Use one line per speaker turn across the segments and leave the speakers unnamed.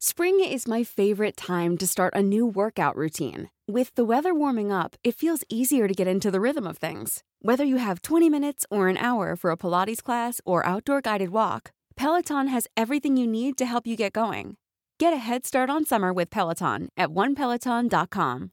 Spring is my favorite time to start a new workout routine. With the weather warming up, it feels easier to get into the rhythm of things. Whether you have 20 minutes or an hour for a Pilates class or outdoor guided walk, Peloton has everything you need to help you get going. Get a head start on summer with Peloton at onepeloton.com.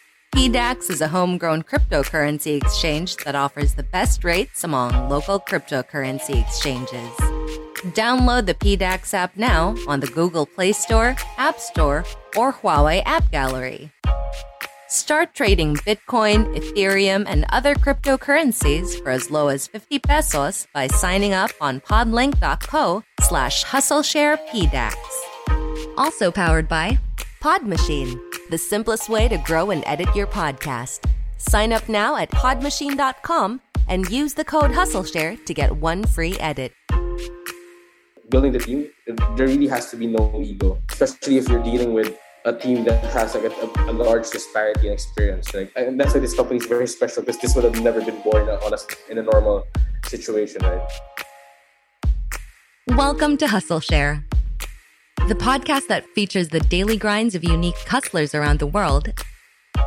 PDAX is a homegrown cryptocurrency exchange that offers the best rates among local cryptocurrency exchanges. Download the PDAX app now on the Google Play Store, App Store, or Huawei App Gallery. Start trading Bitcoin, Ethereum, and other cryptocurrencies for as low as 50 pesos by signing up on podlink.co slash hustlesharepdax. Also powered by Pod Machine, the simplest way to grow and edit your podcast. Sign up now at podmachine.com and use the code HustleShare to get one free edit.
Building the team, there really has to be no ego, especially if you're dealing with a team that has like a, a, large disparity in experience. Like, and that's why this company is very special because this would have never been born on a, in a normal situation, right?
Welcome to Hustle Share the podcast that features the daily grinds of unique hustlers around the world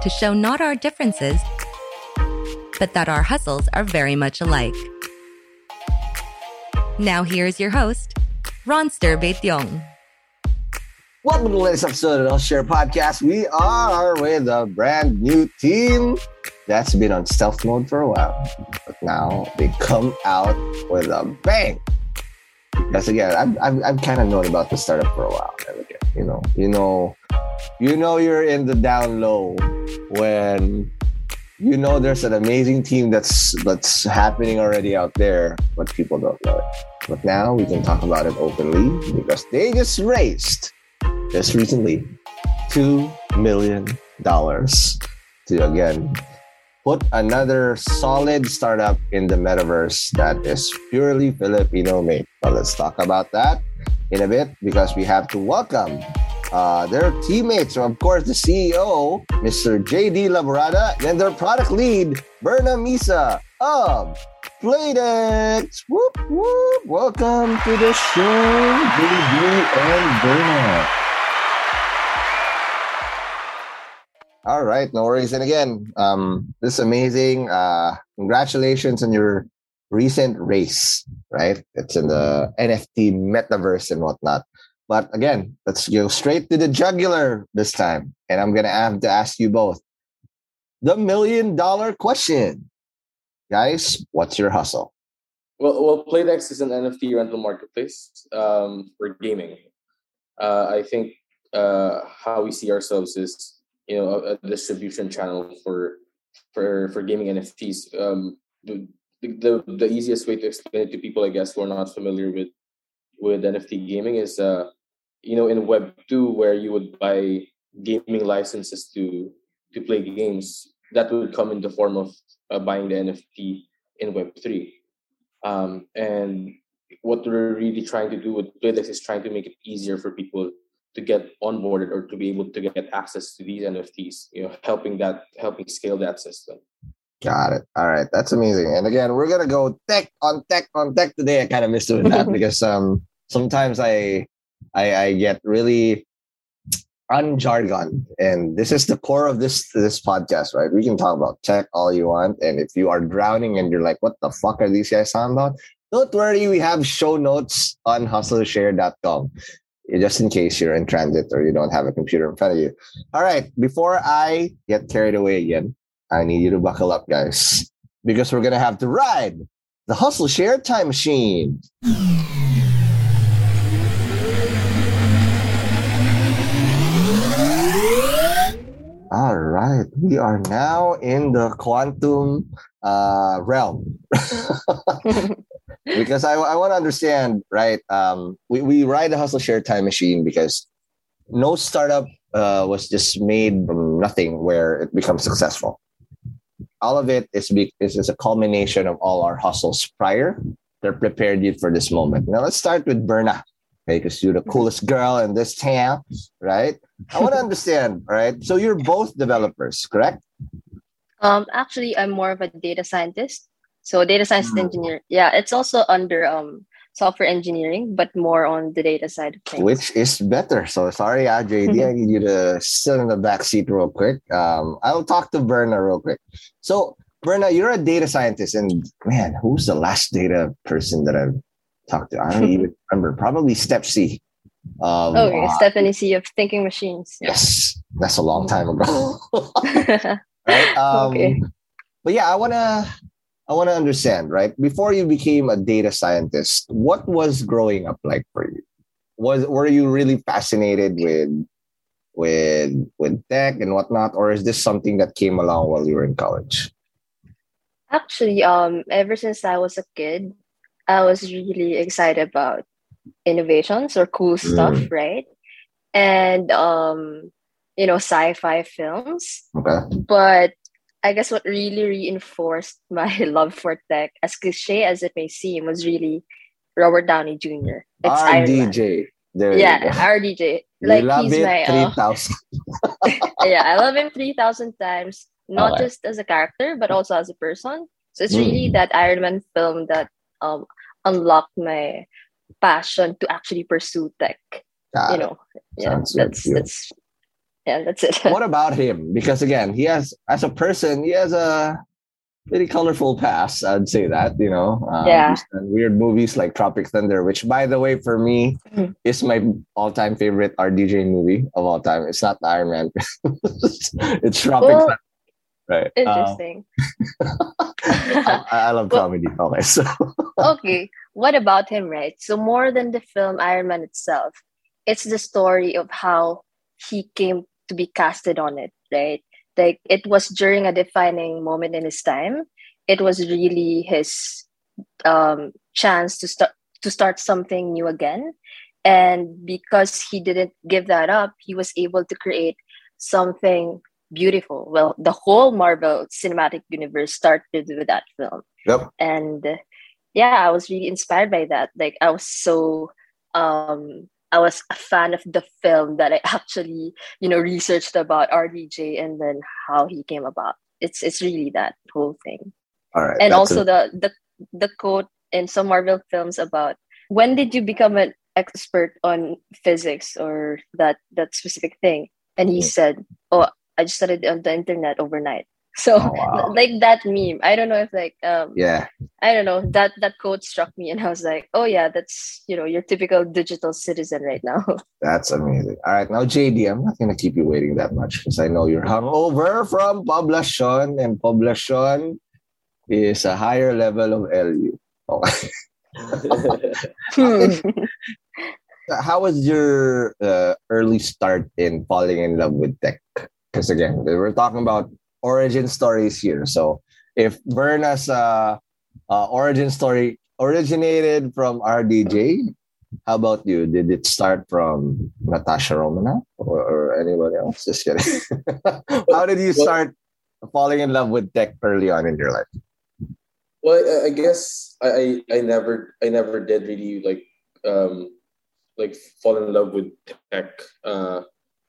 to show not our differences, but that our hustles are very much alike. Now, here's your host, Ronster Baetiong.
Welcome to the latest episode of the Share Podcast. We are with a brand new team that's been on stealth mode for a while, but now they come out with a bang. Because again, I've, I've, I've kind of known about the startup for a while. You know, you know, you know, you're in the down low when you know there's an amazing team that's that's happening already out there, but people don't know it. But now we can talk about it openly because they just raised just recently two million dollars to again put another solid startup in the metaverse that is purely Filipino made. But let's talk about that in a bit because we have to welcome uh, their teammates. Of course, the CEO, Mr. JD Laborada, and their product lead, Berna Misa of Playdex. Whoop, whoop. Welcome to the show, JD and Berna. All right, no worries. And again, um, this is amazing. Uh, congratulations on your recent race, right? It's in the NFT metaverse and whatnot. But again, let's go straight to the jugular this time. And I'm going to have to ask you both the million dollar question. Guys, what's your hustle?
Well, well, Playdex is an NFT rental marketplace um, for gaming. Uh, I think uh, how we see ourselves is you know a, a distribution channel for for for gaming NFTs. Um, the, the the easiest way to explain it to people, I guess, who are not familiar with with NFT gaming is, uh, you know, in Web two, where you would buy gaming licenses to to play games, that would come in the form of uh, buying the NFT in Web3. Um, and what we're really trying to do with Playdex is trying to make it easier for people to get onboarded or to be able to get access to these NFTs, you know, helping that helping scale that system.
Got it. All right. That's amazing. And again, we're gonna go tech on tech on tech today. I kind of missed doing that because um sometimes I I, I get really unjargon and this is the core of this this podcast right we can talk about tech all you want and if you are drowning and you're like what the fuck are these guys talking about don't worry we have show notes on hustleshare.com just in case you're in transit or you don't have a computer in front of you. All right before i get carried away again i need you to buckle up guys because we're gonna have to ride the hustle share time machine. All right, we are now in the quantum uh, realm because I, I want to understand, right? Um, we, we ride the hustle share time machine because no startup uh, was just made from nothing where it becomes successful. All of it is, be, is, is a culmination of all our hustles prior that prepared you for this moment. Now let's start with Berna okay? Because you're the coolest girl in this town, right? I want to understand, right? So you're both developers, correct?
Um, actually, I'm more of a data scientist. So data science
Mm.
engineer. Yeah, it's also under um software engineering, but more on the data side of things.
Which is better? So sorry, uh, JD, I need you to sit in the back seat real quick. Um, I'll talk to Berna real quick. So Berna, you're a data scientist, and man, who's the last data person that I've talked to? I don't even remember. Probably Steph Sy. Um,
oh, yeah,
uh,
Stephanie Sy of Thinking Machines.
yes, that's a long time ago. right? Um,
Okay.
But yeah, I wanna I wanna understand, right? Before you became a data scientist, what was growing up like for you? Was were you really fascinated with with with tech and whatnot, or is this something that came along while you were in college?
Actually, um, ever since I was a kid, I was really excited about innovations or cool stuff,
Mm.
right? And um, you know, sci-fi films.
Okay.
But I guess what really reinforced my love for tech, as cliche as it may seem, was really Robert Downey Jr. It's.
RDJ. There
Yeah. RDJ. Like he's
it
my
three
uh, yeah, I love him three thousand times. Not
Okay.
just as a character, but also as a person. So it's really
Mm.
that Iron Man film that um unlocked my passion to actually pursue tech. you know, yeah,
Sounds
that's that's yeah, that's it.
what about him? Because again, he has as a person, he has a pretty colorful past. I'd say that you know. Um,
Yeah.
weird movies like Tropic Thunder, which, by the way, for me
Mhm.
is my all-time favorite RDJ movie of all time. It's not Iron Man. it's Tropic
Well,
Thunder. Right. Um,
Interesting.
I, I love
Well-
comedy. Okay, so
okay, what about him, right? So more than the film Iron Man itself, it's the story of how he came to be casted on it, right? Like it was during a defining moment in his time. It was really his um, chance to start to start something new again, and because he didn't give that up, he was able to create something beautiful. Well, the whole Marvel Cinematic Universe started with that film
yep.
and yeah i was really inspired by that like i was so um i was a fan of the film that i actually you know researched about rdj and then how he came about it's it's really that whole thing
All right.
and also
a-
the the the quote in some marvel films about when did you become an expert on physics or that that specific thing and he
Mm.
said oh i just studied on the internet overnight so
Oh, wow.
like that meme i don't know if like um
yeah.
I don't know that that quote struck me, and I was like, "Oh yeah, that's you know your typical digital citizen right now."
That's amazing. All right, now JD, I'm not gonna keep you waiting that much because I know you're hungover from Poblacion, and Poblacion is a higher level of LU. Okay.
Hmm.
How was your uh, early start in falling in love with tech? Because again, we're talking about origin stories here. So if Berna's uh, uh, origin story originated from RDJ, how about you? Did it start from Natasha Romanoff or, or anybody else? Just kidding. how did you start falling in love with tech early on in your life?
Well, I, I guess I, I I never I never did really like um like fall in love with tech uh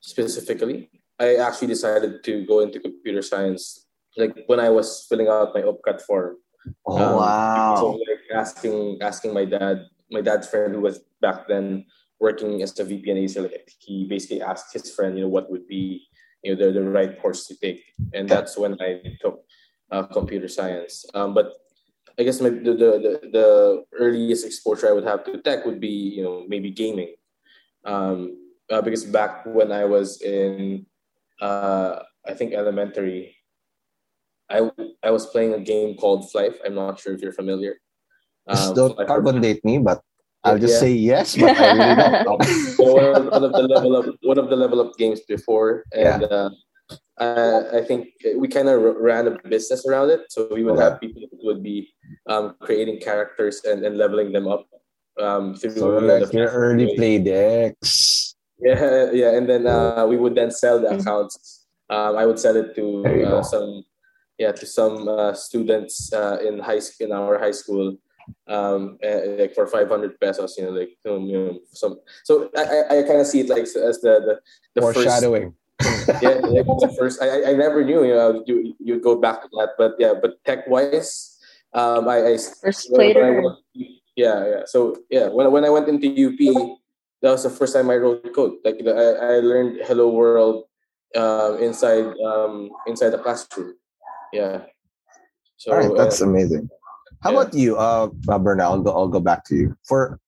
specifically. I actually decided to go into computer science like when I was filling out my UPCAT form.
Oh um, wow!
So like asking asking my dad, my dad's friend who was back then working as a VP and ACL, he basically asked his friend, you know, what would be you know the, the right course to take, and that's when I took uh, computer science. Um, but I guess the, the, the the earliest exposure I would have to tech would be you know maybe gaming, um, uh, because back when I was in uh, I think elementary, I I was playing a game called Flyff. I'm not sure if you're familiar.
Um, don't carbon date me, but I'll just yeah. say yes, but I really don't.
so one, of, one of the level up one of the level up games before, and yeah. uh, I, I think we kind of ran a business around it. So we would okay. have people who would be um, creating characters and, and leveling them up um, through
so like your early play decks.
Yeah, yeah, and then uh, we would then sell the accounts. Um, I would sell it to uh, some, yeah, to some uh, students uh, in high in our high school. Um like for 500 pesos you know like you know, some so i i kind of see it like as the the, the
foreshadowing.
First, yeah like the first I, I never knew you know you you go back to that but yeah but tech wise um i i
first played
yeah yeah so yeah when, when i went into up that was the first time i wrote code like i, I learned hello world um inside um inside the classroom yeah
so All right, that's uh, amazing how yeah. about you, uh, uh Bernal? I'll go, I'll go back to you. For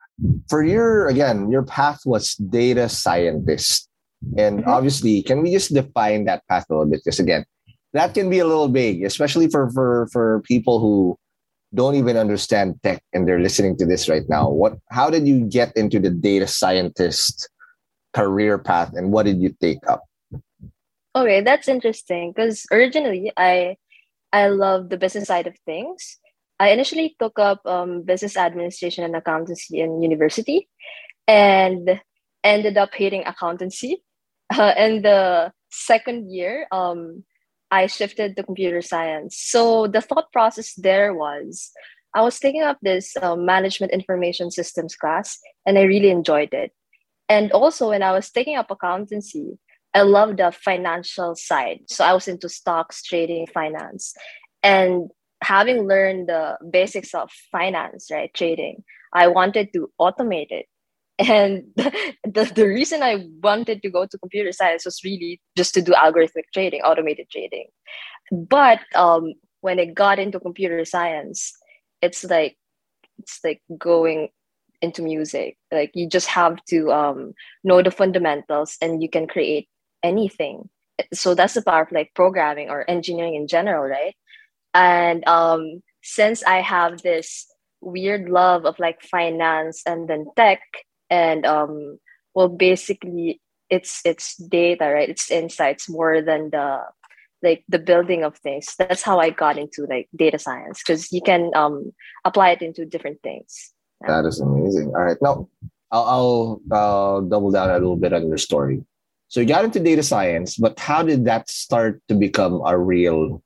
for your again, your path was data scientist, and mm-hmm. obviously, can we just define that path a little bit? Because again, that can be a little vague, especially for for for people who don't even understand tech and they're listening to this right now. What? How did you get into the data scientist career path, and what did you take up?
Okay, that's interesting because originally I I love the business side of things I initially took up um, business administration and accountancy in university and ended up hating accountancy. Uh, in the second year, um, I shifted to computer science. So the thought process there was I was taking up this um, management information systems class and I really enjoyed it. And also, when I was taking up accountancy, I loved the financial side. So I was into stocks, trading, finance. And having learned the basics of finance, right, trading, I wanted to automate it. And the, the reason I wanted to go to computer science was really just to do algorithmic trading, automated trading. But um, when I got into computer science, it's like it's like going into music. Like you just have to um, know the fundamentals, and you can create anything. So that's the power of like programming or engineering in general, right? and um, since i have this weird love of like finance and then tech and um well basically it's it's data right? It's insights more than the like the building of things. That's how i got into like data science because you can um apply it into different things.
That is amazing. All right. Now I'll, I'll double down a little bit on your story. So you got into data science but how did that start to become a real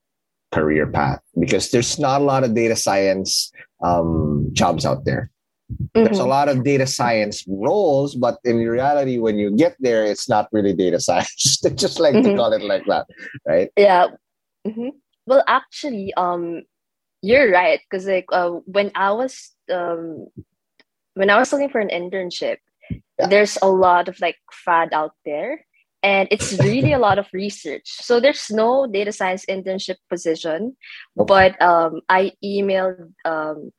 career path? Because there's not a lot of data science um, jobs out there. Mm-hmm. There's a mm-hmm. lot of data science roles, but in reality, when you get there, it's not really data science. they just like mm-hmm. to call it like that, right?
Yeah. Mm-hmm. Well, actually, um, you're right because like uh, when I was um, when I was looking for an internship, yeah. there's a lot of like fad out there and it's really a lot of research. So there's no data science internship position, but um, I emailed um,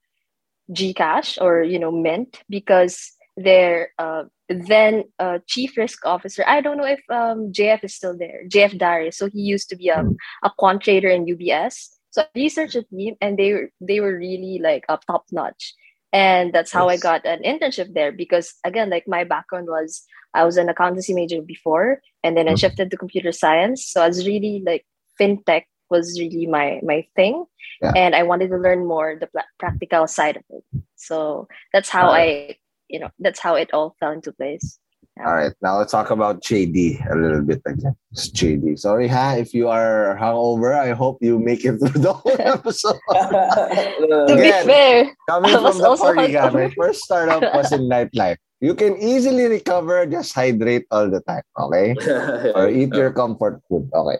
Gcash or you know Mynt because their uh, then uh, chief risk officer. I don't know if um, JF is still there. JF Darius. So he used to be a, a quant trader in UBS. So I researched a team, and they were they were really like up top notch and that's how yes. i got an internship there because again like my background was i was an accountancy major before and then i mm-hmm. shifted to computer science so i was really like fintech was really my my thing yeah. and i wanted to learn more the practical side of it so that's how i you know that's how it all fell into place
All right, now let's talk about JD a little bit again. It's JD. Sorry, ha, if you are hungover, I hope you make it through the whole episode.
to
Again,
be fair,
Coming
I was
from the
also
Poriga, my first startup was in nightlife. You can easily recover, just hydrate all the time, okay? Or eat your comfort food, okay?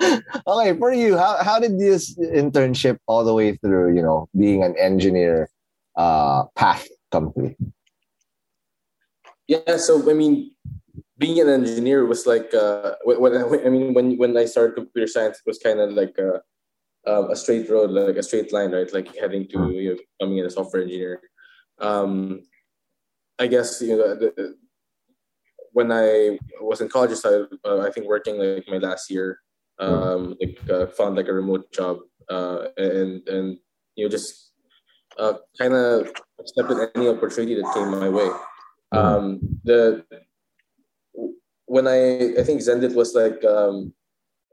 Okay, for you, how, how did this internship all the way through, you know, being an engineer uh, path complete?
Yeah, so I mean, being an engineer was like uh, when, I I mean when when I started computer science, it was kind of like a um, a straight road, like a straight line, right? Like heading to you know, becoming a software engineer. Um, I guess you know the- when I was in college, I uh, I think working like my last year, um, like uh, found like a remote job, uh, and and you know just uh, kind of accepted any opportunity that came my way. Um, the when I I think Xendit was like um,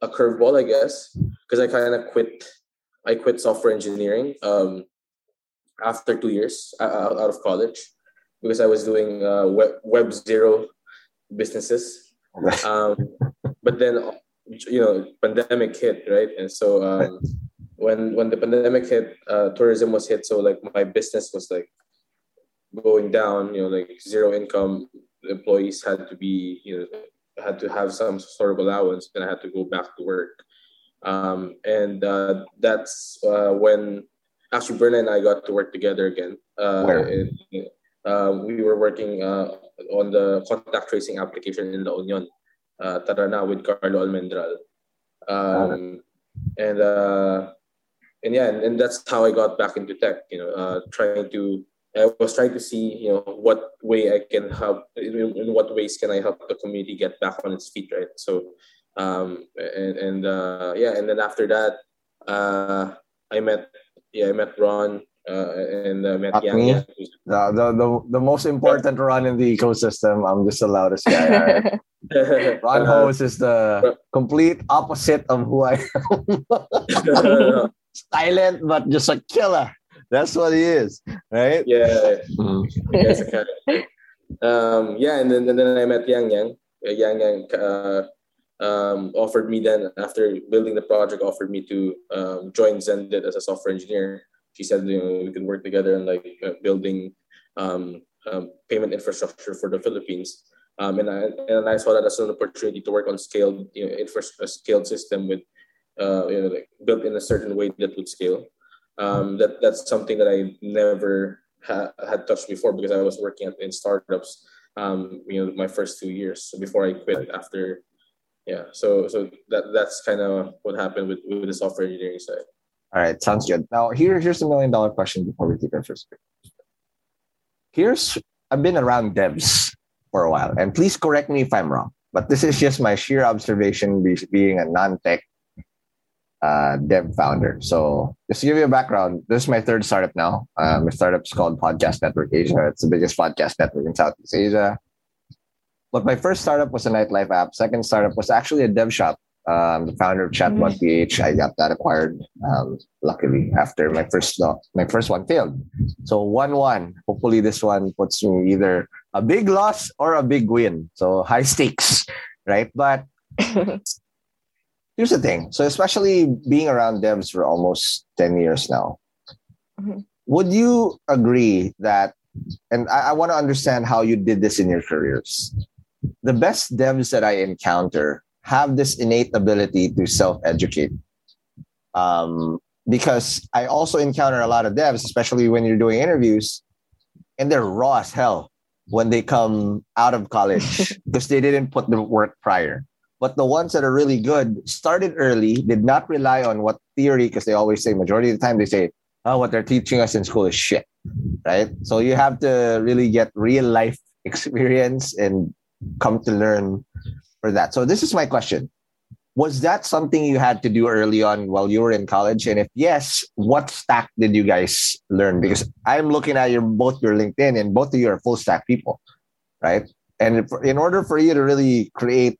a curveball, I guess, because I kind of quit. I quit software engineering um, after two years uh, out out of college because I was doing uh, web, web zero businesses. Um, but then you know pandemic hit right and so um, when when the pandemic hit uh, tourism was hit so like my business was like going down you know like zero income employees had to be you know had to have some sort of allowance and i had to go back to work um, and uh, that's uh, when actually Berna and I got to work together again. Uh,
Where?
in- uh, we were working uh, on the contact tracing application in La Union, uh, Tarana with Carlo Almendral. Um, and uh, and yeah, and, and that's how I got back into tech. You know, uh, trying to I was trying to see you know what way I can help in, in what ways can I help the community get back on its feet, right? So um, and and uh, yeah, and then after that, uh, I met yeah I met Ron uh, and uh, met
Not
Yang.
me.
Yang,
The, the, the, the most important run in the ecosystem. I'm just the loudest guy. all right? Ron
Uh,
Hose is the complete opposite of who I am. Silent, but just a killer. That's what he is, right?
yeah,
Mhm.
Yes, I can. Um, yeah, and then and then I met Yang Yang. Uh, Yang Yang uh, um, offered me then after building the project offered me to um, join Xendit as a software engineer. She said you know we could work together on like uh, building um, um, payment infrastructure for the Philippines. Um, and I and I saw that as an opportunity to work on scaled you know a scaled system with uh, you know like built in a certain way that would scale. Um, that that's something that I never ha- had touched before because I was working at, in startups. Um, you know, my first two years before I quit after. Yeah, so so that that's kind of what happened with, with the software engineering side.
All right, sounds good. Now here, here's a million dollar question before we take our first break. Here's I've been around devs for a while, and please correct me if I'm wrong, but this is just my sheer observation being a non-tech uh, dev founder. So just to give you a background, this is my third startup now. Um, my is called Podcast Network Asia. It's the biggest podcast network in Southeast Asia. But my first startup was a nightlife app. Second startup was actually a dev shop. Um, the founder of Chatbot PH. I got that acquired. Um, luckily, after my first no, my first one failed. So one one. Hopefully, this one puts me either a big loss or a big win. So high stakes, right? But here's the thing. So especially being around devs for almost ten years now,
Mhm.
would you agree that? And I, I want to understand how you did this in your careers. The best devs that I encounter have this innate ability to self-educate. Um, because I also encounter a lot of devs, especially when you're doing interviews, and they're raw as hell when they come out of college because they didn't put the work prior. But the ones that are really good started early, did not rely on what theory, because they always say, majority of the time, they say, oh, what they're teaching us in school is shit, right? So you have to really get real life experience and come to learn for that. So this is my question. Was that something you had to do early on while you were in college? And if yes, what stack did you guys learn? Because I'm looking at your both your LinkedIn and both of you are full stack people, right? And in order for you to really create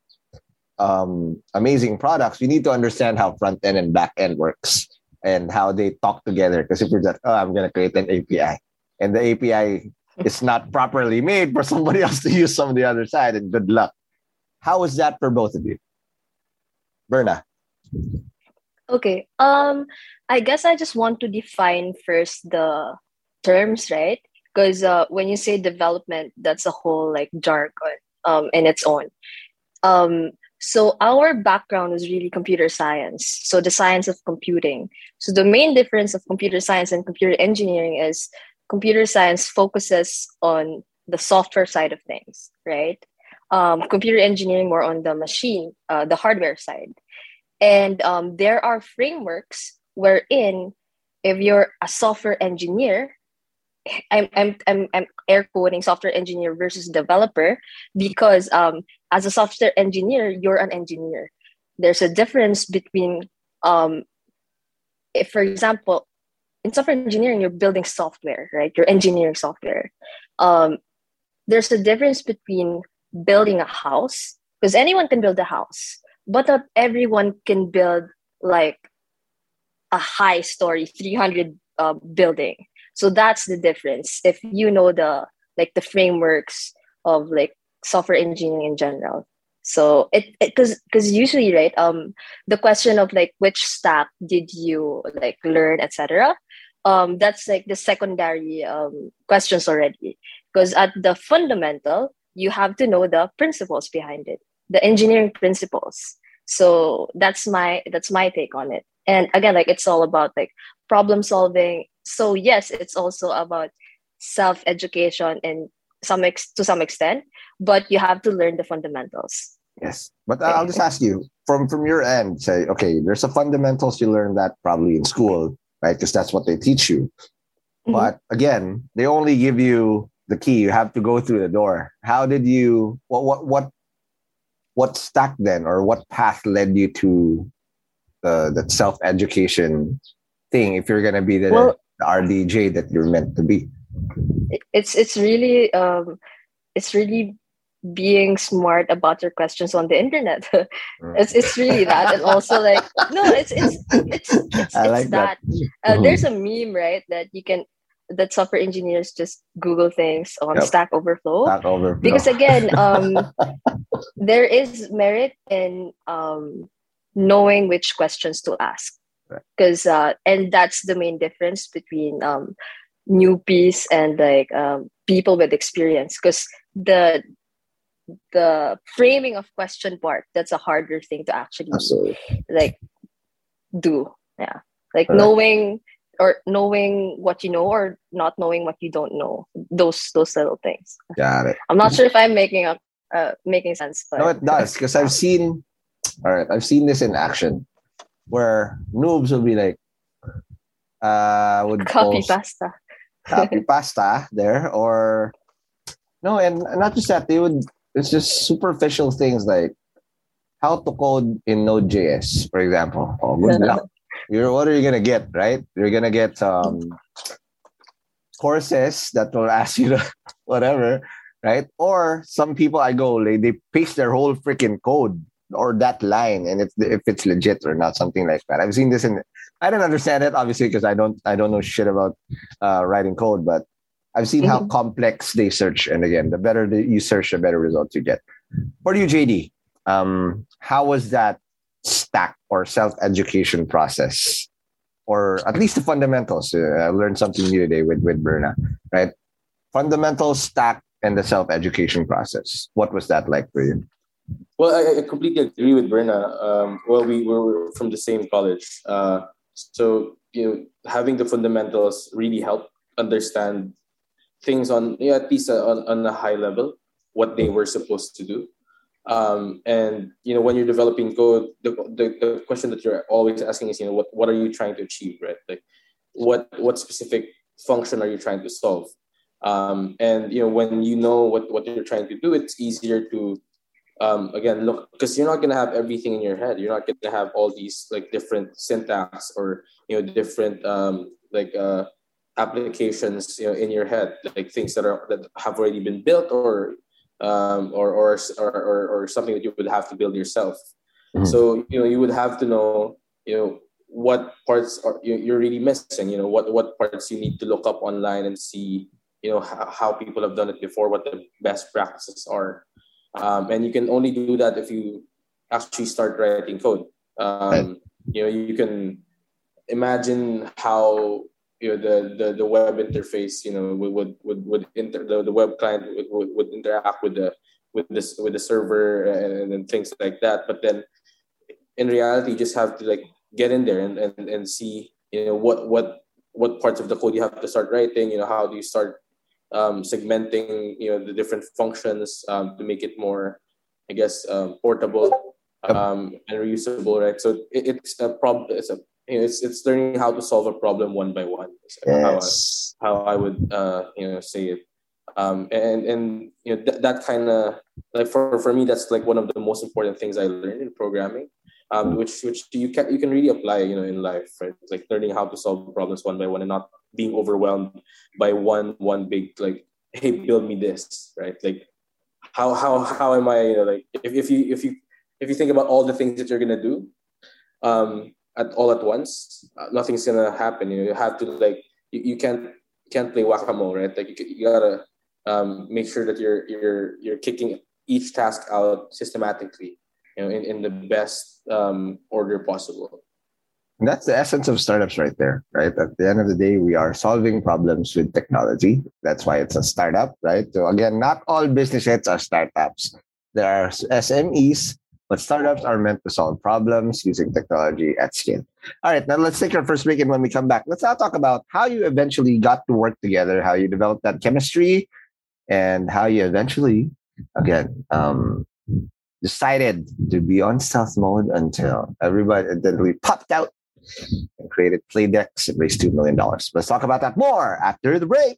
um, amazing products, you need to understand how front end and back end works and how they talk together. Because if you're just, oh, I'm going to create an API, and the API
is not properly made for somebody else to use some of the other side, and good luck. How was that for both of you? Berna.
Okay. Um, I guess I just want to define first the terms, right? Because uh, when you say development, that's a whole like jargon um, in its own. Um, so our background is really computer science, so the science of computing. So the main difference of computer science and computer engineering is computer science focuses on the software side of things, right? Um, computer engineering more on the machine, uh, the hardware side. And um, there are frameworks wherein if you're a software engineer, I'm, I'm, I'm, I'm air quoting software engineer versus developer because um, as a software engineer, you're an engineer. There's a difference between, um, if for example, in software engineering, you're building software, right? You're engineering software. Um, there's a difference between building a house because anyone can build a house, but not everyone can build like a high story 300 uh, building. So that's the difference if you know the like the frameworks of like software engineering in general. So it because because usually right um the question of like which stack did you like learn etc um that's like the secondary um questions already. Because at the fundamental you have to know the principles behind it the engineering principles. So that's my that's my take on it. And again like it's all about like problem solving. So yes it's also about self education and some ex- to some extent but you have to learn the fundamentals.
Yes. But i'll just ask you from from your end say okay there's a fundamentals you learn that probably in school right? Because that's what they teach you. Mm-hmm. but again they only give you the key you have to go through the door how did you what what what what stack then or what path led you to the the self education thing if you're gonna be the, well, the RDJ that you're meant to be?
It's it's really um it's really being smart about your questions on the internet. It's it's really that, and also like no, it's it's it's it's, it's like that. that. Uh, mm-hmm. There's a meme right that you can that software engineers just Google things on yep. Stack Overflow.
Stack Overflow.
Because again, um, there is merit in um, knowing which questions to ask. Because right. uh, and that's the main difference between um, newbies and like um, people with experience. Because the the framing of question part that's a harder thing to actually Absolutely. like do. Yeah, like right. knowing or knowing what you know or not knowing what you don't know. Those those little things.
Got it.
I'm not sure if i'm making up uh making sense but
no it does because i've seen all right i've seen this in action where noobs will be like uh would
copy pasta.
Copy pasta there or no and not just that they would it's just superficial things like how to code in node.js for example. Oh good luck you're what are you gonna get, right? You're gonna get um courses that will ask you to whatever, right? Or some people I go like they paste their whole freaking code or that line and it's if it's legit or not, something like that. I've seen this in I don't understand it obviously because I don't I don't know shit about uh, writing code, but I've seen how mm-hmm. complex they search, and again, the better you search, the better results you get. For you, JD, um, how was that stack or self-education process or at least the fundamentals. Uh, i learned something new today with with berna right? Fundamental stack and the self-education process. What was that like for you?
Well i, I completely agree with berna um, well we were from the same college. Uh, so you know having the fundamentals really helped understand things on yeah, at least on, on a high level what they were supposed to do um, and you know, when you're developing code, the, the, the question that you're always asking is, you know, what, what are you trying to achieve, right? Like, what what specific function are you trying to solve? Um, and you know, when you know what what you're trying to do, it's easier to um, again look because you're not gonna have everything in your head. You're not gonna have all these like different syntax or you know different um, like uh, applications you know in your head, like things that are that have already been built or um, or, or, or, or, something that you would have to build yourself. Mm-hmm. So, you know, you would have to know, you know, what parts are you're really missing, you know, what, what parts you need to look up online and see, you know how, how people have done it before, what the best practices are, um, and you can only do that if you actually start writing code. Um, right. You know, you can imagine how you know the, the, the web interface you know would would would inter, the, the web client would, would, would interact with the with this with the server and, and things like that. But then in reality you just have to like get in there and, and, and see you know what what what parts of the code you have to start writing you know how do you start um, segmenting you know the different functions um, to make it more i guess um, portable um, and reusable right? So it, it's a problem it's a you know, it's it's learning how to solve a problem one by one.
Yes.
How, I, how I would uh, you know say it. Um, and and you know th- that kind of like for, for me that's like one of the most important things I learned in programming, um, which which you can you can really apply you know in life, right? It's like learning how to solve problems one by one and not being overwhelmed by one one big like hey build me this right like how how how am I you know like if, if you if you if you think about all the things that you're gonna do um at all at once, uh, nothing's gonna happen. You, know, you have to like you, you can't can't play whack a mole, right? Like you, you gotta um, make sure that you're you're you're kicking each task out systematically, you know, in, in the best um, order possible.
And that's the essence of startups right there, right? At the end of the day, we are solving problems with technology. That's why it's a startup, right? So again, not all business heads are startups. There are SMEs but startups are meant to solve problems using technology at scale. All right, now let's take our first break. And when we come back, let's now talk about how you eventually got to work together, how you developed that chemistry, and how you eventually, again, um, decided to be on stealth mode until everybody identically popped out and created Playdex and raised $2 million. Let's talk about that more after the break.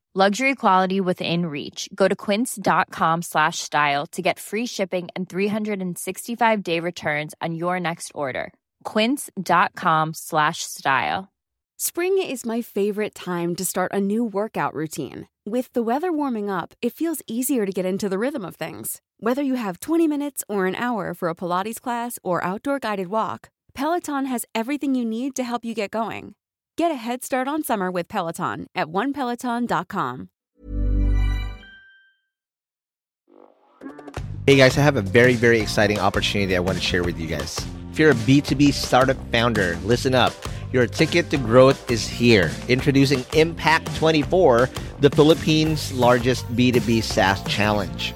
Luxury quality within reach. Go to quince.com slash style to get free shipping and 365 day returns on your next order. Quince.com slash style.
Spring is my favorite time to start a new workout routine. With the weather warming up, it feels easier to get into the rhythm of things. Whether you have 20 minutes or an hour for a Pilates class or outdoor guided walk, Peloton has everything you need to help you get going. Get a head start on summer with Peloton at onepeloton.com.
Hey guys, I have a very, very exciting opportunity I want to share with you guys. If you're a B2B startup founder, listen up. Your ticket to growth is here. Introducing Impact 24, the Philippines' largest B2B SaaS challenge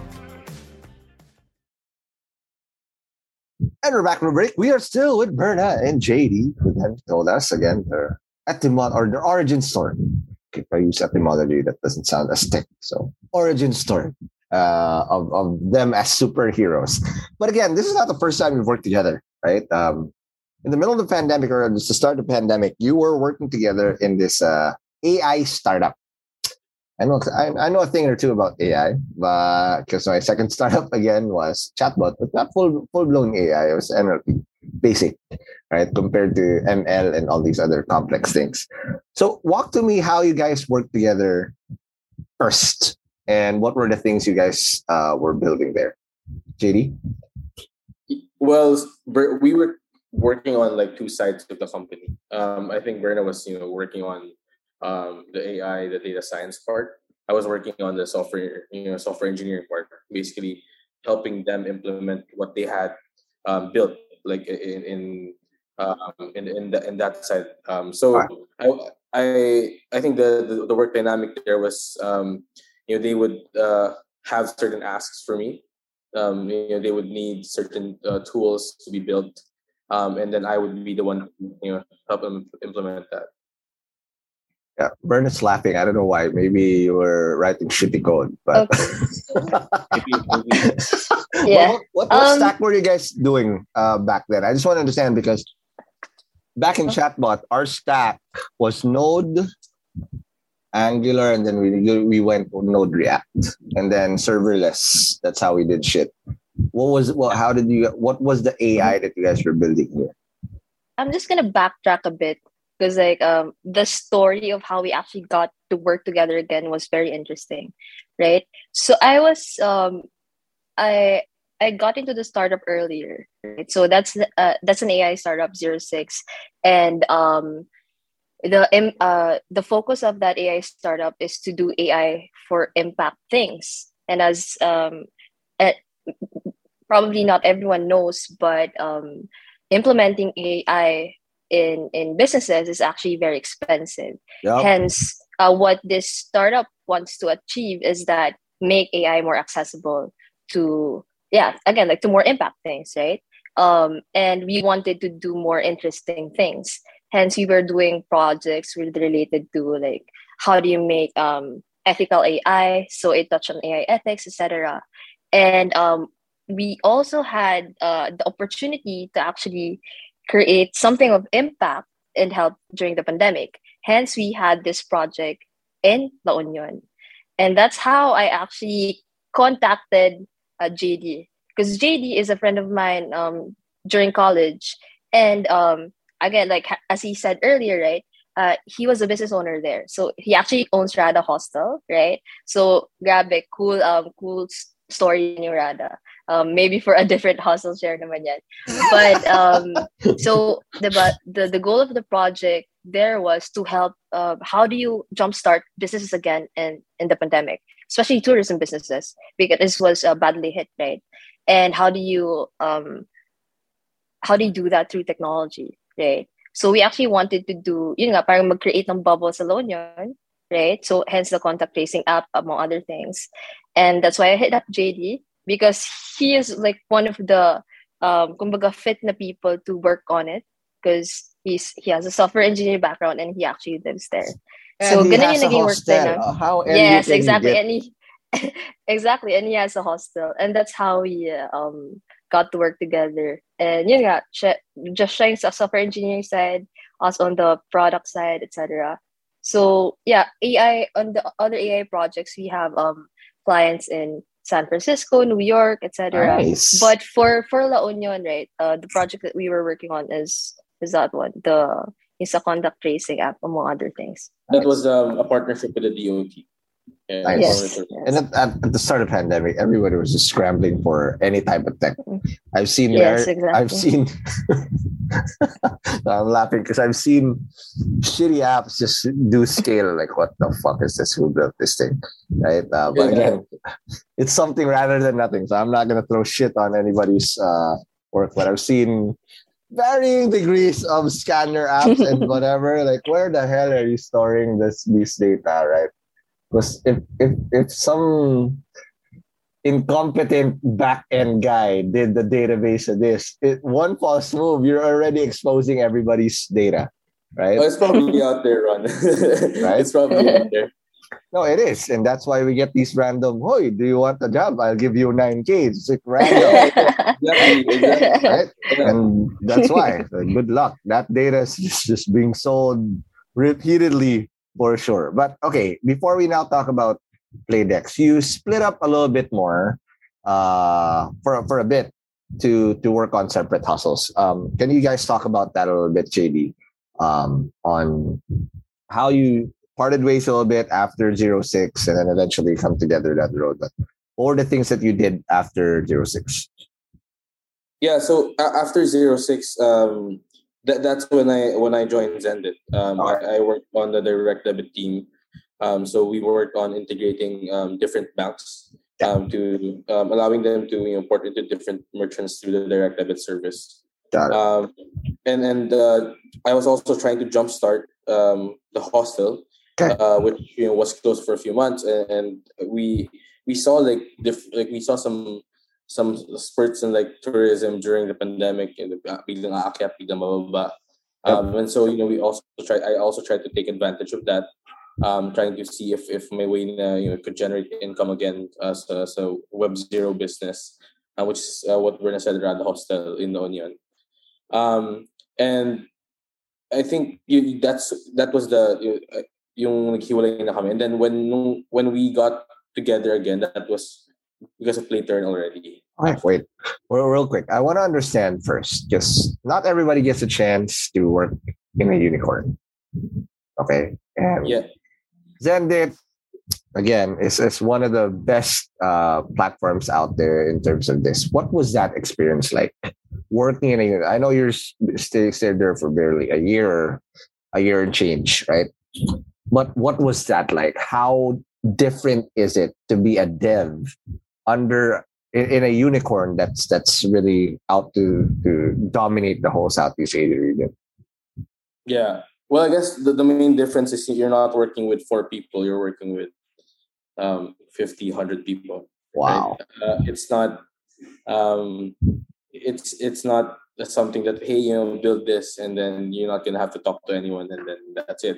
And we're back from break. We are still with Berna and JD, who then told us again their etymology or their origin story. If I use etymology, that doesn't sound as thick. So, origin story uh, of, of them as superheroes. But again, this is not the first time we've worked together, right? Um, in the middle of the pandemic or just the start of the pandemic, you were working together in this uh, AI startup I know I, I know a thing or two about AI, but because my second startup again was chatbot, but not full full blown AI. It was NLP, basic, right? Compared to ML and all these other complex things. So walk to me how you guys worked together first, and what were the things you guys uh, were building there, JD?
Well, we were working on like two sides of the company. Um, I think Berna was you know working on um, the AI, the data science part. I was working on the software, you know, software engineering part, basically helping them implement what they had um, built, like in in um, in in, the, in that side. Um, so I I I think the, the, the work dynamic there was um, you know they would uh, have certain asks for me. Um, you know they would need certain uh, tools to be built, um, and then I would be the one you know help them implement that.
Yeah, Bernard's laughing. I don't know why. Maybe you were writing shitty code, but
okay. yeah.
What, what, what um, stack were you guys doing uh, back then? I just want to understand because back in Chatbot, our stack was Node, Angular, and then we we went to Node React, and then serverless. That's how we did shit. What was well? How did you? What was the AI that you guys were building here?
I'm just gonna backtrack a bit because like um the story of how we actually got to work together again was very interesting, right? So I was um I I got into the startup earlier, right? So that's uh, that's an AI startup zero six, and um, the uh the focus of that AI startup is to do AI for impact things. And as um, at, probably not everyone knows, but um, implementing AI in in businesses is actually very expensive. Yep. Hence, uh, what this startup wants to achieve is that make AI more accessible to yeah again like to more impact things right um and we wanted to do more interesting things hence we were doing projects related to like how do you make um ethical ai so it touched on ai ethics etc and um we also had uh, the opportunity to actually create something of impact and help during the pandemic hence we had this project in la union and that's how i actually contacted uh, JD because JD is a friend of mine um, during college, and um, again, like as he said earlier, right? Uh, he was a business owner there, so he actually owns Rada Hostel, right? So grabe, cool, um, cool story in Rada. Um, maybe for a different hustle share naman yan. But um, so the, the the goal of the project there was to help. Uh, how do you jumpstart businesses again in in the pandemic? especially tourism businesses, because this was uh, badly hit, right? And how do you um, how do you do that through technology, right? So we actually wanted to do, you know, parang mag-create ng bubble sa La Union, right? So hence the contact tracing app, among other things. And that's why I hit up JD because he is like one of the um kumbaga fit na people to work on it because he's he has a software engineering background and he actually lives there.
And so, ganun yung naging work din. Uh, how
yes, exactly. And he, exactly. And he has a hostel. And that's how we um, got to work together. And yun nga, just showing sa software engineering side, us on the product side, etc. So yeah, AI on the other AI projects, we have um clients in San Francisco, New York, etc. Nice. But for for La Union, right, uh, the project that we were working on is is that one, the is a contact tracing app, among other things.
That was um, a partnership with the DOT.
And, yes. and at, at, the start of the pandemic, everybody was just scrambling for any type of tech. Mm-hmm. I've seen yes, exactly. I've seen I'm laughing because I've seen shitty apps just do scale like what the fuck is this? Who built this thing? Right. Uh, but again, it's something rather than nothing. So I'm not gonna throw shit on anybody's uh, work, but I've seen varying degrees of scanner apps and whatever. like, where the hell are you storing this this data, right? Because if if if some incompetent back end guy did the database of this, it, one false move, you're already exposing everybody's data, right?
Well, it's probably out there, Ron. right? It's probably out there.
No, it is. And that's why we get these random, Hoy, do you want a job? I'll give you 9K. It's like random. exactly, exactly. Right? And that's why. So good luck. That data is just, just being sold repeatedly for sure. But okay, before we now talk about Playdex, you split up a little bit more uh, for, for a bit to to work on separate hustles. Um, can you guys talk about that a little bit, JD? Um, on how you parted ways a little bit after zero six and then eventually come together the road. What the things that you did after zero six?
Yeah, so after zero six, um, that, that's when I when I joined Xendit. Um, I, I worked on the direct debit team. Um, so we worked on integrating um, different banks um, to um, allowing them to you know, port into different merchants through the direct debit service. Um, and and uh, I was also trying to jumpstart um, the hostel, okay. uh, which you know was closed for a few months, and, and we we saw like diff- like we saw some some spurts in like tourism during the pandemic and biglang aakyat, biglang mababa. Um, and so you know we also tried. I also tried to take advantage of that um, trying to see if if my way na, you know could generate income again as a, as a web zero business, uh, which is uh, what we're said around the hostel in the Onion. Um, and I think you, that's that was the yung naghiwalay na kami. And then when when we got together again, that was because of play turn already.
Okay, wait. Well, real quick, I want to understand first, because not everybody gets a chance to work in a unicorn. Okay. And
yeah.
Xendit, again, is, is one of the best uh, platforms out there in terms of this. What was that experience like? Working in a, I know you're stay, stayed there for barely a year, a year and change, right? But what was that like? How different is it to be a dev under in, in a unicorn that's that's really out to to dominate the whole Southeast Asia region?
Yeah, well, I guess the, the main difference is you're not working with four people, you're working with um, 50, 100 people.
Wow.
Right? Uh, it's not, um, it's, it's not something that, hey, you know, build this and then you're not going to have to talk to anyone and then that's it.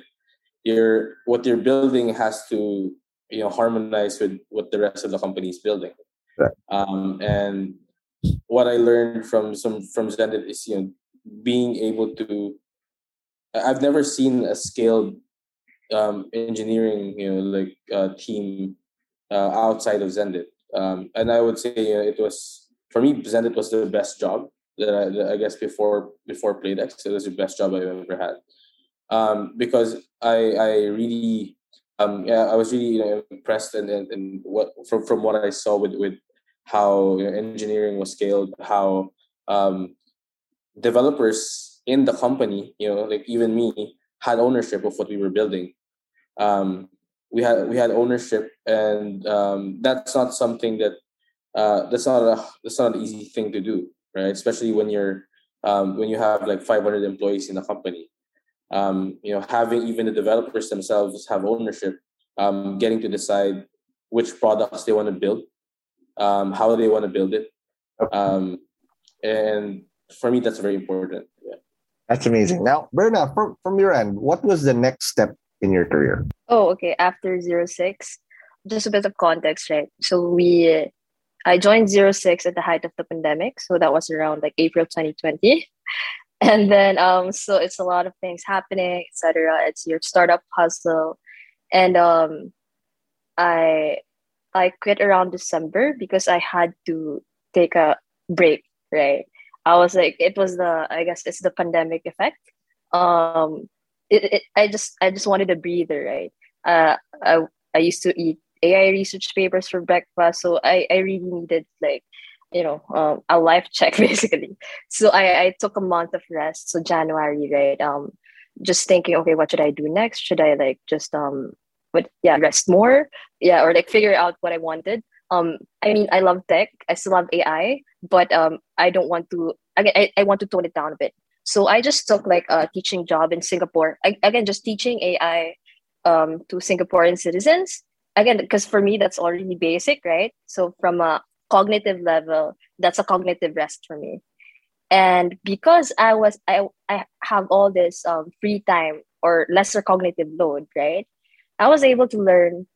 You're, what you're building has to, you know, harmonize with what the rest of the company is building.
Right.
Um, and what I learned from some, from Xendit is, you know, being able to I've never seen a scaled um, engineering, you know, like uh, team uh, outside of Xendit. Um, and I would say you know, it was for me, Xendit was the best job that I, that I guess before before Playdex, it was the best job I've ever had. Um, because I I really um yeah I was really you know impressed and, what from from what I saw with with how you know, engineering was scaled, how um, developers in the company, you know, like even me had ownership of what we were building. Um, we had we had ownership, and um, that's not something that uh, that's not a that's not an easy thing to do, right? Especially when you're um, when you have like 500 employees in a company. Um, you know, having even the developers themselves have ownership, um, getting to decide which products they want to build, um, how they want to build it, um, and for me, that's very important. Yeah.
That's amazing. Now, Berna, from, from your end, what was the next step in your career?
Oh, okay. After zero six, just a bit of context, right? So we, I joined zero six at the height of the pandemic. So that was around like April 2020. And then, um, so it's a lot of things happening, etc. It's your startup hustle, and um, I, I quit around December because I had to take a break, right? I was like, it was the, I guess it's the pandemic effect. Um, it, it I just, I just wanted a breather, right? Uh, I, I used to eat AI research papers for breakfast, so I, I really needed like, you know, um, a life check basically. So I, I took a month of rest. So January, right? Um, just thinking, okay, what should I do next? Should I like just um, but yeah, rest more, yeah, or like figure out what I wanted um i mean i love tech i still love ai but um i don't want to again I, I want to tone it down a bit so i just took like a teaching job in singapore I, again just teaching ai um to singaporean citizens again because for me that's already basic right so from a cognitive level that's a cognitive rest for me. And because i was i, I have all this um, free time or lesser cognitive load right? I was able to learn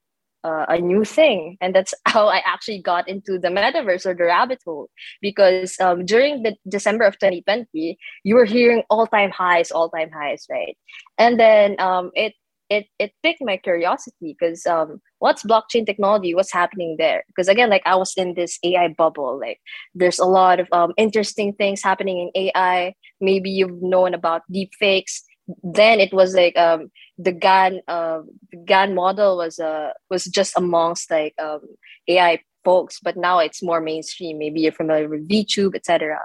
uh, a new thing. And that's how i actually got into the metaverse or the rabbit hole. Because um, during the december of 2020 you were hearing all-time highs all-time highs right? And then um, it it it piqued my curiosity because um, what's blockchain technology what's happening there because again like i was in this ai bubble like there's a lot of um, interesting things happening in ai maybe you've known about deep fakes then it was like um the GAN uh, GAN model was uh was just amongst like um AI folks, but now it's more mainstream. Maybe you're familiar with VTube, etc.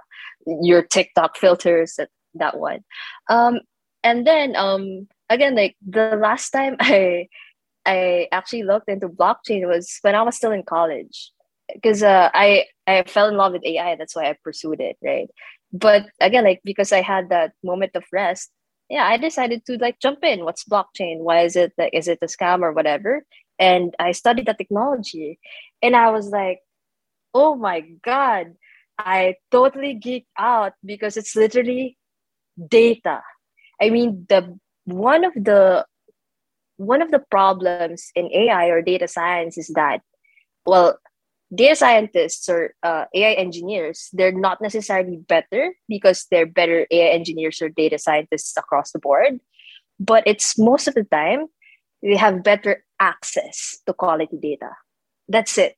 Your TikTok filters, that one. Um, and then um, again, like the last time I I actually looked into blockchain was when I was still in college because uh, I I fell in love with AI. That's why I pursued it, right? But again, like because I had that moment of rest, yeah, I decided to like jump in. What's blockchain? Why is it like is it a scam or whatever? And I studied the technology, and I was like, oh my god, I totally geeked out because it's literally data. I mean, the one of the one of the problems in AI or data science is that, well, data scientists or uh, AI engineers, they're not necessarily better because they're better AI engineers or data scientists across the board. But it's most of the time, they have better access to quality data. That's it.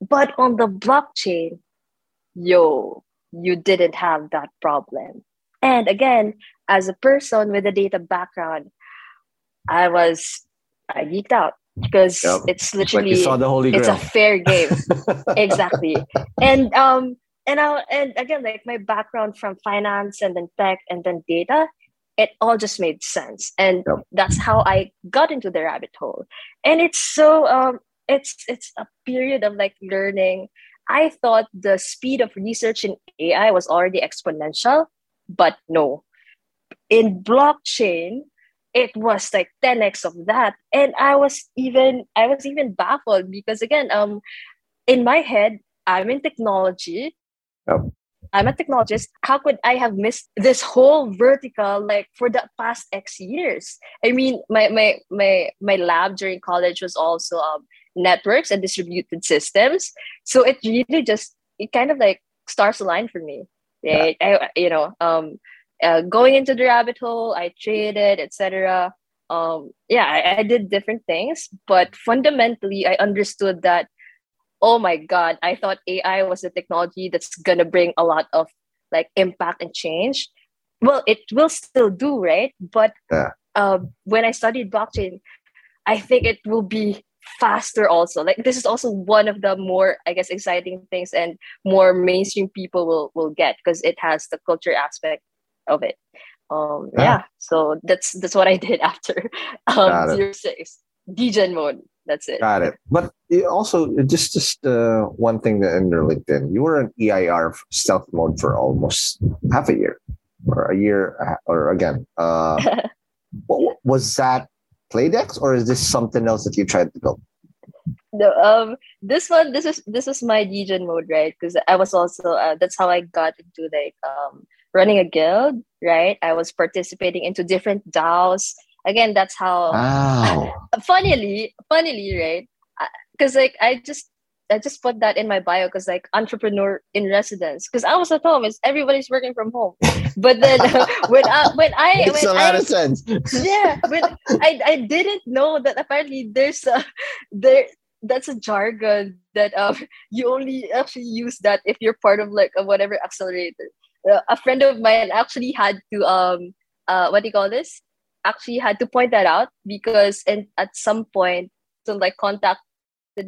But on the blockchain, yo, you didn't have that problem. And again, as a person with a data background, I was I geeked out because yep. it's literally
like saw the holy
it's a fair game. exactly. And um and I and again like my background from finance and then tech and then data, it all just made sense. And yep. that's how I got into the rabbit hole. And it's so um it's it's a period of like learning. I thought the speed of research in AI was already exponential, but no. In blockchain, it was like 10x of that. And i was even i was even baffled because again um in my head i'm in technology.
Oh.
i'm a technologist. How could i have missed this whole vertical like for the past x years? I mean my my my my lab during college was also um, networks and distributed systems. So it really just it kind of like stars aligned for me. Right yeah. I, you know um uh, going into the rabbit hole i traded etc um yeah I, I did different things but fundamentally i understood that oh my god i thought ai was a technology that's gonna bring a lot of like impact and change. Well it will still do right? But
yeah.
uh, when i studied blockchain i think it will be faster also. Like this is also one of the more i guess exciting things and more mainstream people will will get because it has the culture aspect of it. Um, yeah. yeah. so that's that's what I did after um, zero six degen mode. That's it.
Got it. But also, just just uh, one thing that your LinkedIn, you were in EIR stealth mode for almost half a year, or a year, uh, or again, uh, was that Playdex, or is this something else that you tried to build?
No, um, this one, this is this is my degen mode, right? Because I was also uh, that's how I got into like um running a guild, right? I was participating into different DAOs. Again, that's how.
Wow.
funnily, funnily, right? Because like I just I just put that in my bio because like entrepreneur in residence because I was at home. It's everybody's working from home. But then when I when I
makes
when
a lot
I,
of sense.
Yeah, but I I didn't know that apparently there's a there that's a jargon that um you only actually use that if you're part of like a whatever accelerator a friend of mine actually had to um uh what do you call this? Actually had to point that out because and at some point so like contacted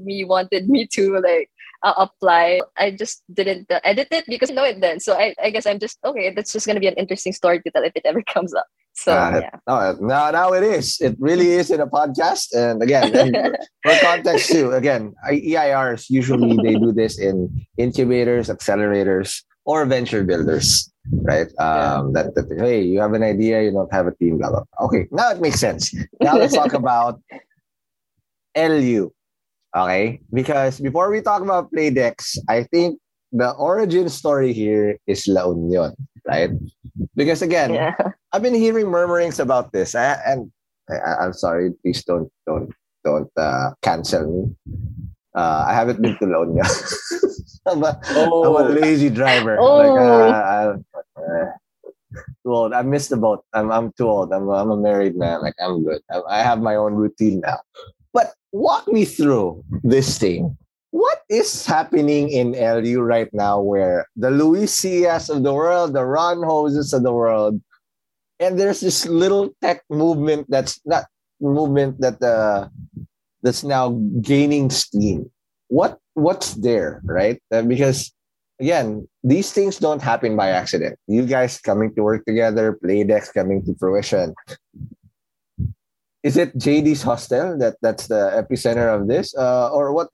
me wanted me to like uh, apply. I just didn't uh, edit it because i know it then. So I, I guess i'm just okay that's just going to be an interesting story to tell if it ever comes up. So uh, yeah.
No, now now it is. It really is in a podcast. And again and for context too again eirs usually they do this in incubators accelerators or venture builders, right? Um, yeah. that, that hey, you have an idea, you don't have a team, blah, blah. Okay, now it makes sense. Now let's talk about LU. Okay, because before we talk about Playdex, I think the origin story here is La Union, right? Because again, yeah. I've been hearing murmurings about this, and I, am sorry, please don't don't don't uh, cancel me. Uh, I haven't been to La Union. I'm, a, oh. I'm a lazy driver.
Oh.
Like, uh, uh, too old. I missed the boat. I'm, I'm too old. I'm, I'm a married man. Like, I'm good. I, I have my own routine now. But walk me through this thing. What is happening in LU right now where the Luis Cias of the world, the Ron Hoses of the world, and there's this little tech movement that's not movement that uh, that's now gaining steam. What what's there, right? Uh, because again, these things don't happen by accident. You guys coming to work together, Playdex coming to fruition. Is it JD's hostel that that's the epicenter of this, uh, or what?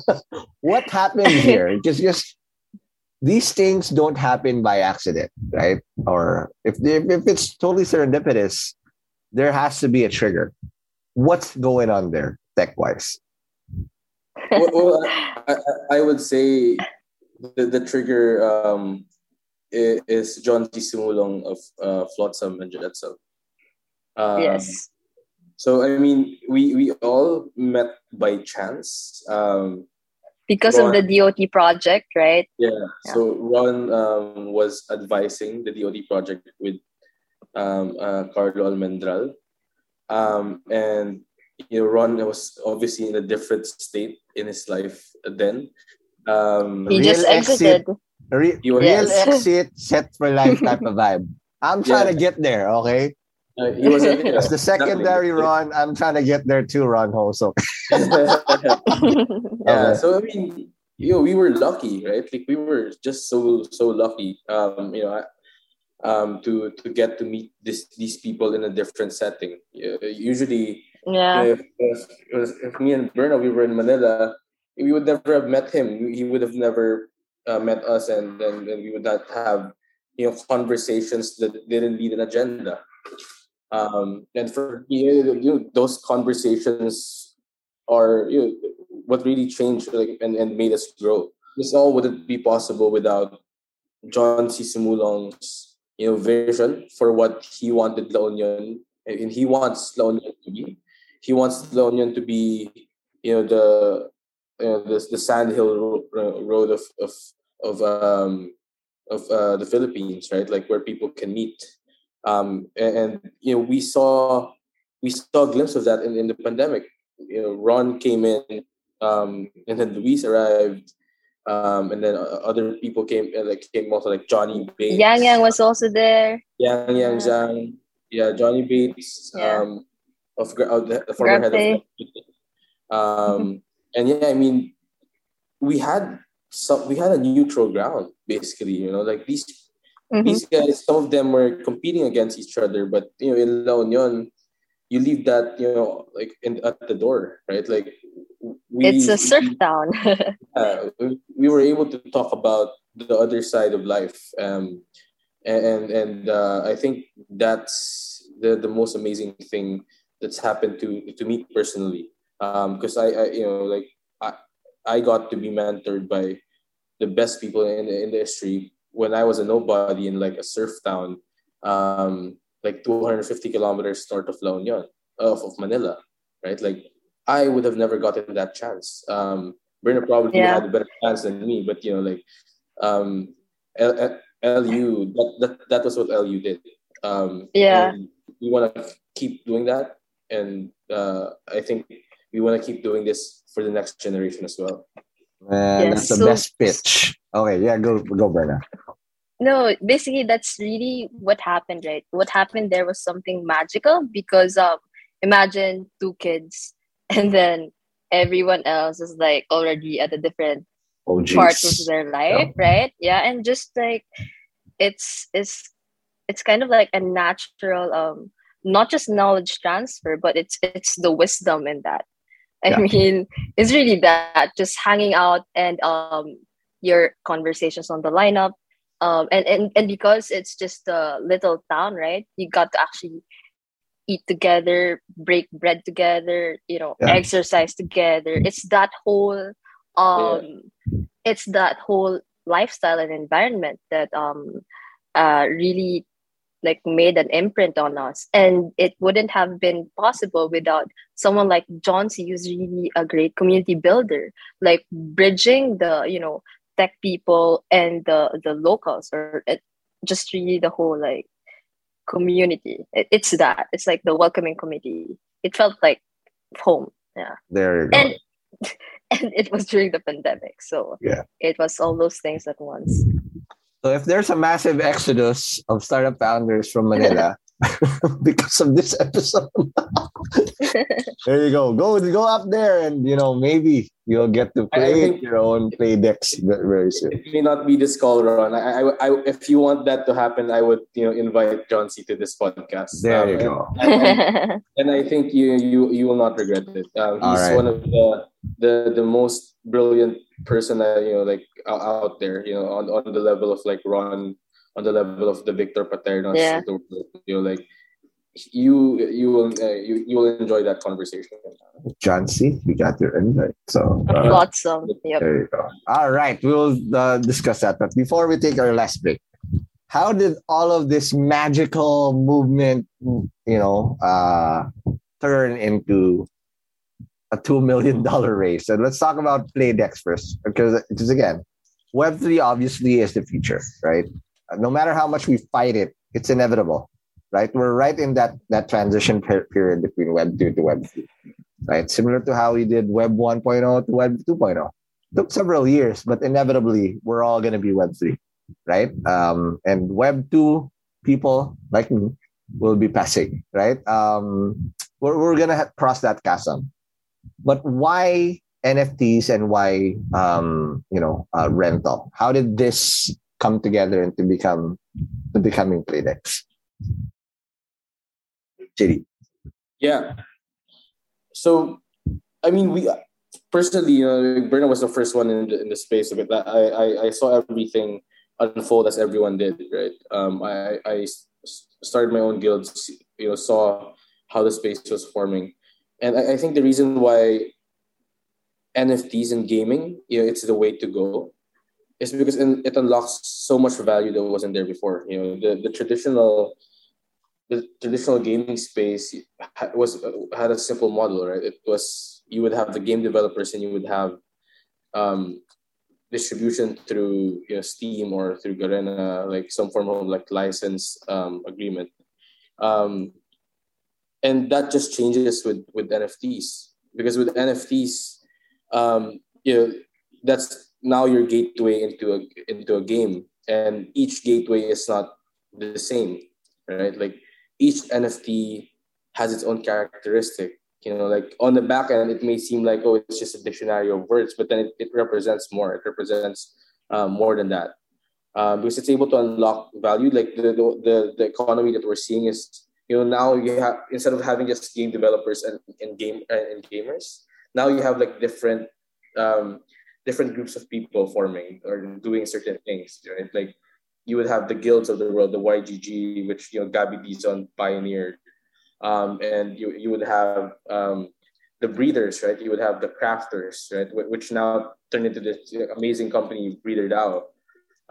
what happened here? Just just these things don't happen by accident, right? Or if they, if it's totally serendipitous, there has to be a trigger. What's going on there, tech wise?
Well, well I, I, would say the, the trigger um, is John C. Sumulong of uh, Flotsam and Jetsam.
Um, yes.
So I mean, we we all met by chance. Um,
because Ron, of the DOT project, right?
Yeah. yeah. So Ron um, was advising the DOT project with um, uh, Carlo Almendral, um, and you know Ron was obviously in a different state in his life then.
Um, he just exited.
Exit, re- real yes. exit, set for life type of vibe. I'm trying yeah. to get there, okay? Uh, he was a, yeah, the secondary run. I'm trying to get there too, Ron Ho.
So, yeah, so I mean, you know, we were lucky, right? Like we were just so so lucky. Um, you know, um, to to get to meet this these people in a different setting. usually,
yeah.
If, if, if, me and Berna we were in Manila, we would never have met him. He would have never uh, met us, and then we would not have you know conversations that didn't need an agenda. Um, and for you know, those conversations are you know, what really changed like, and, and made us grow. This all wouldn't be possible without John C. Sumulong's you know vision for what he wanted La Union and he wants La Union to be. He wants La Union to be you know the you know, the, the sandhill road of of of um of uh, the Philippines, right? Like where people can meet um, and, and, you know, we saw we saw a glimpse of that in, in the pandemic. You know, Ron came in, um, and then Luis arrived, um, and then other people came, uh, like came also like Johnny Bates.
Yang Yang was also there.
Yang Yang Zhang, yeah, Johnny Bates, yeah. um, of, of the former head of. Um, and yeah, I mean, we had some, we had a neutral ground basically. You know, like these Mm-hmm. These guys, some of them were competing against each other, but you know, in La Union, you leave that you know like in, at the door, right? Like
we, it's a surf town.
uh, we, we were able to talk about the other side of life, um, and and uh, I think that's the the most amazing thing that's happened to to me personally. Because um, I, I you know like I I got to be mentored by the best people in the industry when I was a nobody in like a surf town, um, like 250 kilometers north of La Union, of, of Manila, right? Like I would have never gotten that chance. Um, Berna probably yeah. had a better chance than me, but you know, like um, L- L- LU, that, that, that was what LU did. Um,
yeah.
We want to keep doing that. And uh, I think we want to keep doing this for the next generation as well.
Man, yes, that's the best pitch. Okay, yeah, go go, Berna.
No, basically that's really what happened, right? What happened there was something magical because um imagine two kids and then everyone else is like already at a different oh, part of their life, yeah. right? Yeah, and just like it's it's it's kind of like a natural um not just knowledge transfer, but it's it's the wisdom in that. I yeah. mean, it's really that just hanging out and um your conversations on the lineup. Um and, and and because it's just a little town, right? You got to actually eat together, break bread together, you know, yeah. exercise together. It's that whole um yeah. it's that whole lifestyle and environment that um uh really like made an imprint on us. And it wouldn't have been possible without someone like john c who's really a great community builder. Like bridging the you know tech people and the the locals or it, just really the whole like community. It, it's that. It's like the welcoming committee it felt like home. Yeah.
There you go.
And and it was during the pandemic so
yeah.
it was all those things at once
so if there's a massive exodus of startup founders from Manila, because of this episode. there you go. Go go up there and you know maybe you'll get to play
think-
your own Playdex very soon.
It may not be this call, Ron. I, I, I, if you want that to happen, I would, you know, invite John C to this podcast.
There
Um,
you
and-
go.
And, and I think you, you, you will not regret it. Um, he's
right.
one of the, the, the most brilliant person that you know, like out, out there. You know, on, on the level of like Ron, on the level of the Victor Paternos.
Yeah.
the world, You know, like you, you will, uh, you, you will enjoy that conversation.
John C, we got your invite. So uh,
Awesome. Yep.
there you go. All right, we'll uh, discuss that. But before we take our last break, how did all of this magical movement, you know, uh, turn into a two million dollar race? And let's talk about Playdex first, because because again, Web three obviously is the future, right? No matter how much we fight it, it's inevitable, right? We're right in that that transition per- period between Web two to Web three, right? Similar to how we did Web 1.0 to Web 2.0. Took several years, but inevitably we're all going to be Web three, right? Um, and Web two people like me will be passing, right? Um, we're we're gonna ha- cross that chasm. But why NFTs and why um, you know uh, rental? How did this come together and to become to becoming Playdex?
Yeah. So, I mean, we personally, you know, Berna was the first one in the, in the space of it. I, I I saw everything unfold as everyone did, right? Um, I I started my own guilds, you know, saw how the space was forming, and I, I think the reason why NFTs and gaming, you know, it's the way to go, is because it unlocks so much value that wasn't there before. You know, the the traditional the traditional gaming space was had a simple model, right? It was you would have the game developers and you would have um, distribution through you know Steam or through Garena, like some form of like license um, agreement, um, and that just changes with with NFTs because with NFTs, um, you know that's now your gateway into a into a game, and each gateway is not the same, right? Like each NFT has its own characteristic. You know, like on the back end, it may seem like oh, it's just a dictionary of words, but then it, it represents more. It represents um, more than that um, because it's able to unlock value. Like the, the the economy that we're seeing is you know now you have instead of having just game developers and, and game and gamers, now you have like different um, different groups of people forming or doing certain things. Right? Like you would have the guilds of the world, the YGG, which you know Gabby Dizon pioneered, um, and you you would have um, the breeders, right? You would have the crafters, right? Wh- Which now turned into this amazing company, Breeder DAO,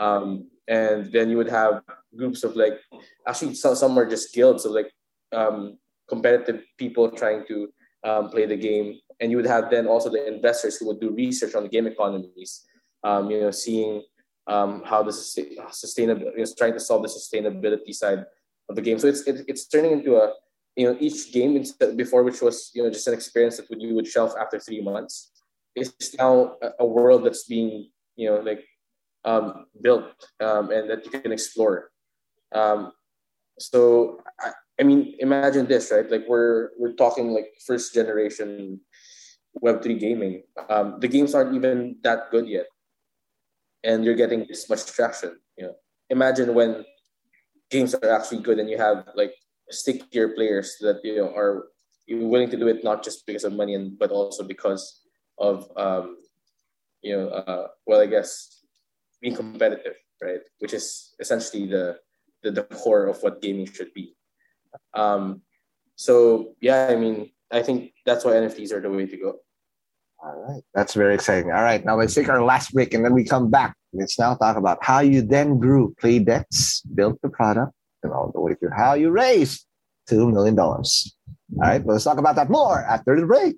um, and then you would have groups of like actually some some are just guilds of like um, competitive people trying to um, play the game, and you would have then also the investors who would do research on the game economies, um, you know, seeing um, how the sustain- sustainability is trying to solve the sustainability side of the game. So it's it, it's turning into a you know each game before which was you know just an experience that you would shelf after three months. It's now a, a world that's being you know like um, built um, and that you can explore. Um, so I, I mean, imagine this, right? Like we're we're talking like first generation Web three gaming. Um, the games aren't even that good yet and you're getting this much traction. You know, imagine when games are actually good and you have like stickier players that you know are willing to do it not just because of money and but also because of um, you know uh, well I guess being competitive, right? Which is essentially the the, the core of what gaming should be. Um, so yeah, I mean, I think that's why NFTs are the way to go.
All right. That's very exciting. All right. Now let's take our last break and then we come back. Let's now talk about how you then grew Playdex, built the product, and all the way to how you raised $2 million. All right. Let's talk about that more after the break.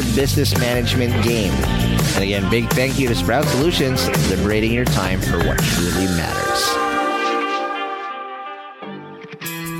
business management game. And again, big thank you to Sprout Solutions, for liberating your time for what truly matters.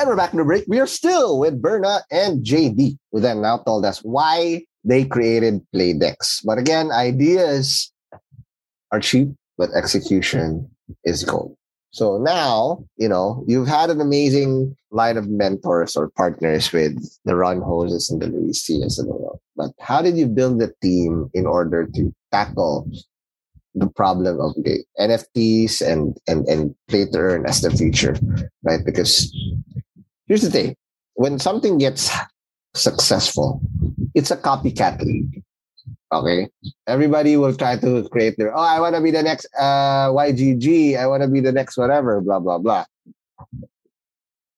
And we're back in the break. We are still with Berna and JD, who then now told us why they created Playdex. But again, ideas are cheap, but execution is gold. So now, you know, you've had an amazing line of mentors or partners with the Ron Hoses and the Luis Cias and all. But how did you build the team in order to tackle the problem of the NFTs and and and play to earn as the future, right? Because here's the thing: when something gets successful,
it's a copycat league. Okay, everybody will try to create their. Oh, I want to be the next uh, YGG. I want to be the next whatever. Blah blah blah.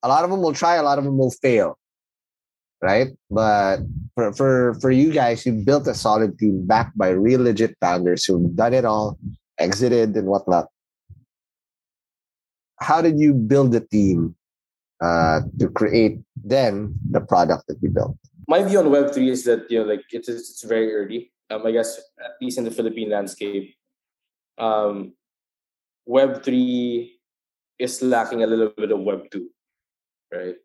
A lot of them will try. A lot of them will fail. Right, but for for for you guys, you built a solid team backed by real legit founders who've done it all, exited and whatnot. How did you build the team uh, to create then the product that you built?
My view on Web three is that you know, like it's it's very early. Um, I guess at least in the Philippine landscape, um, Web three is lacking a little bit of Web two, right?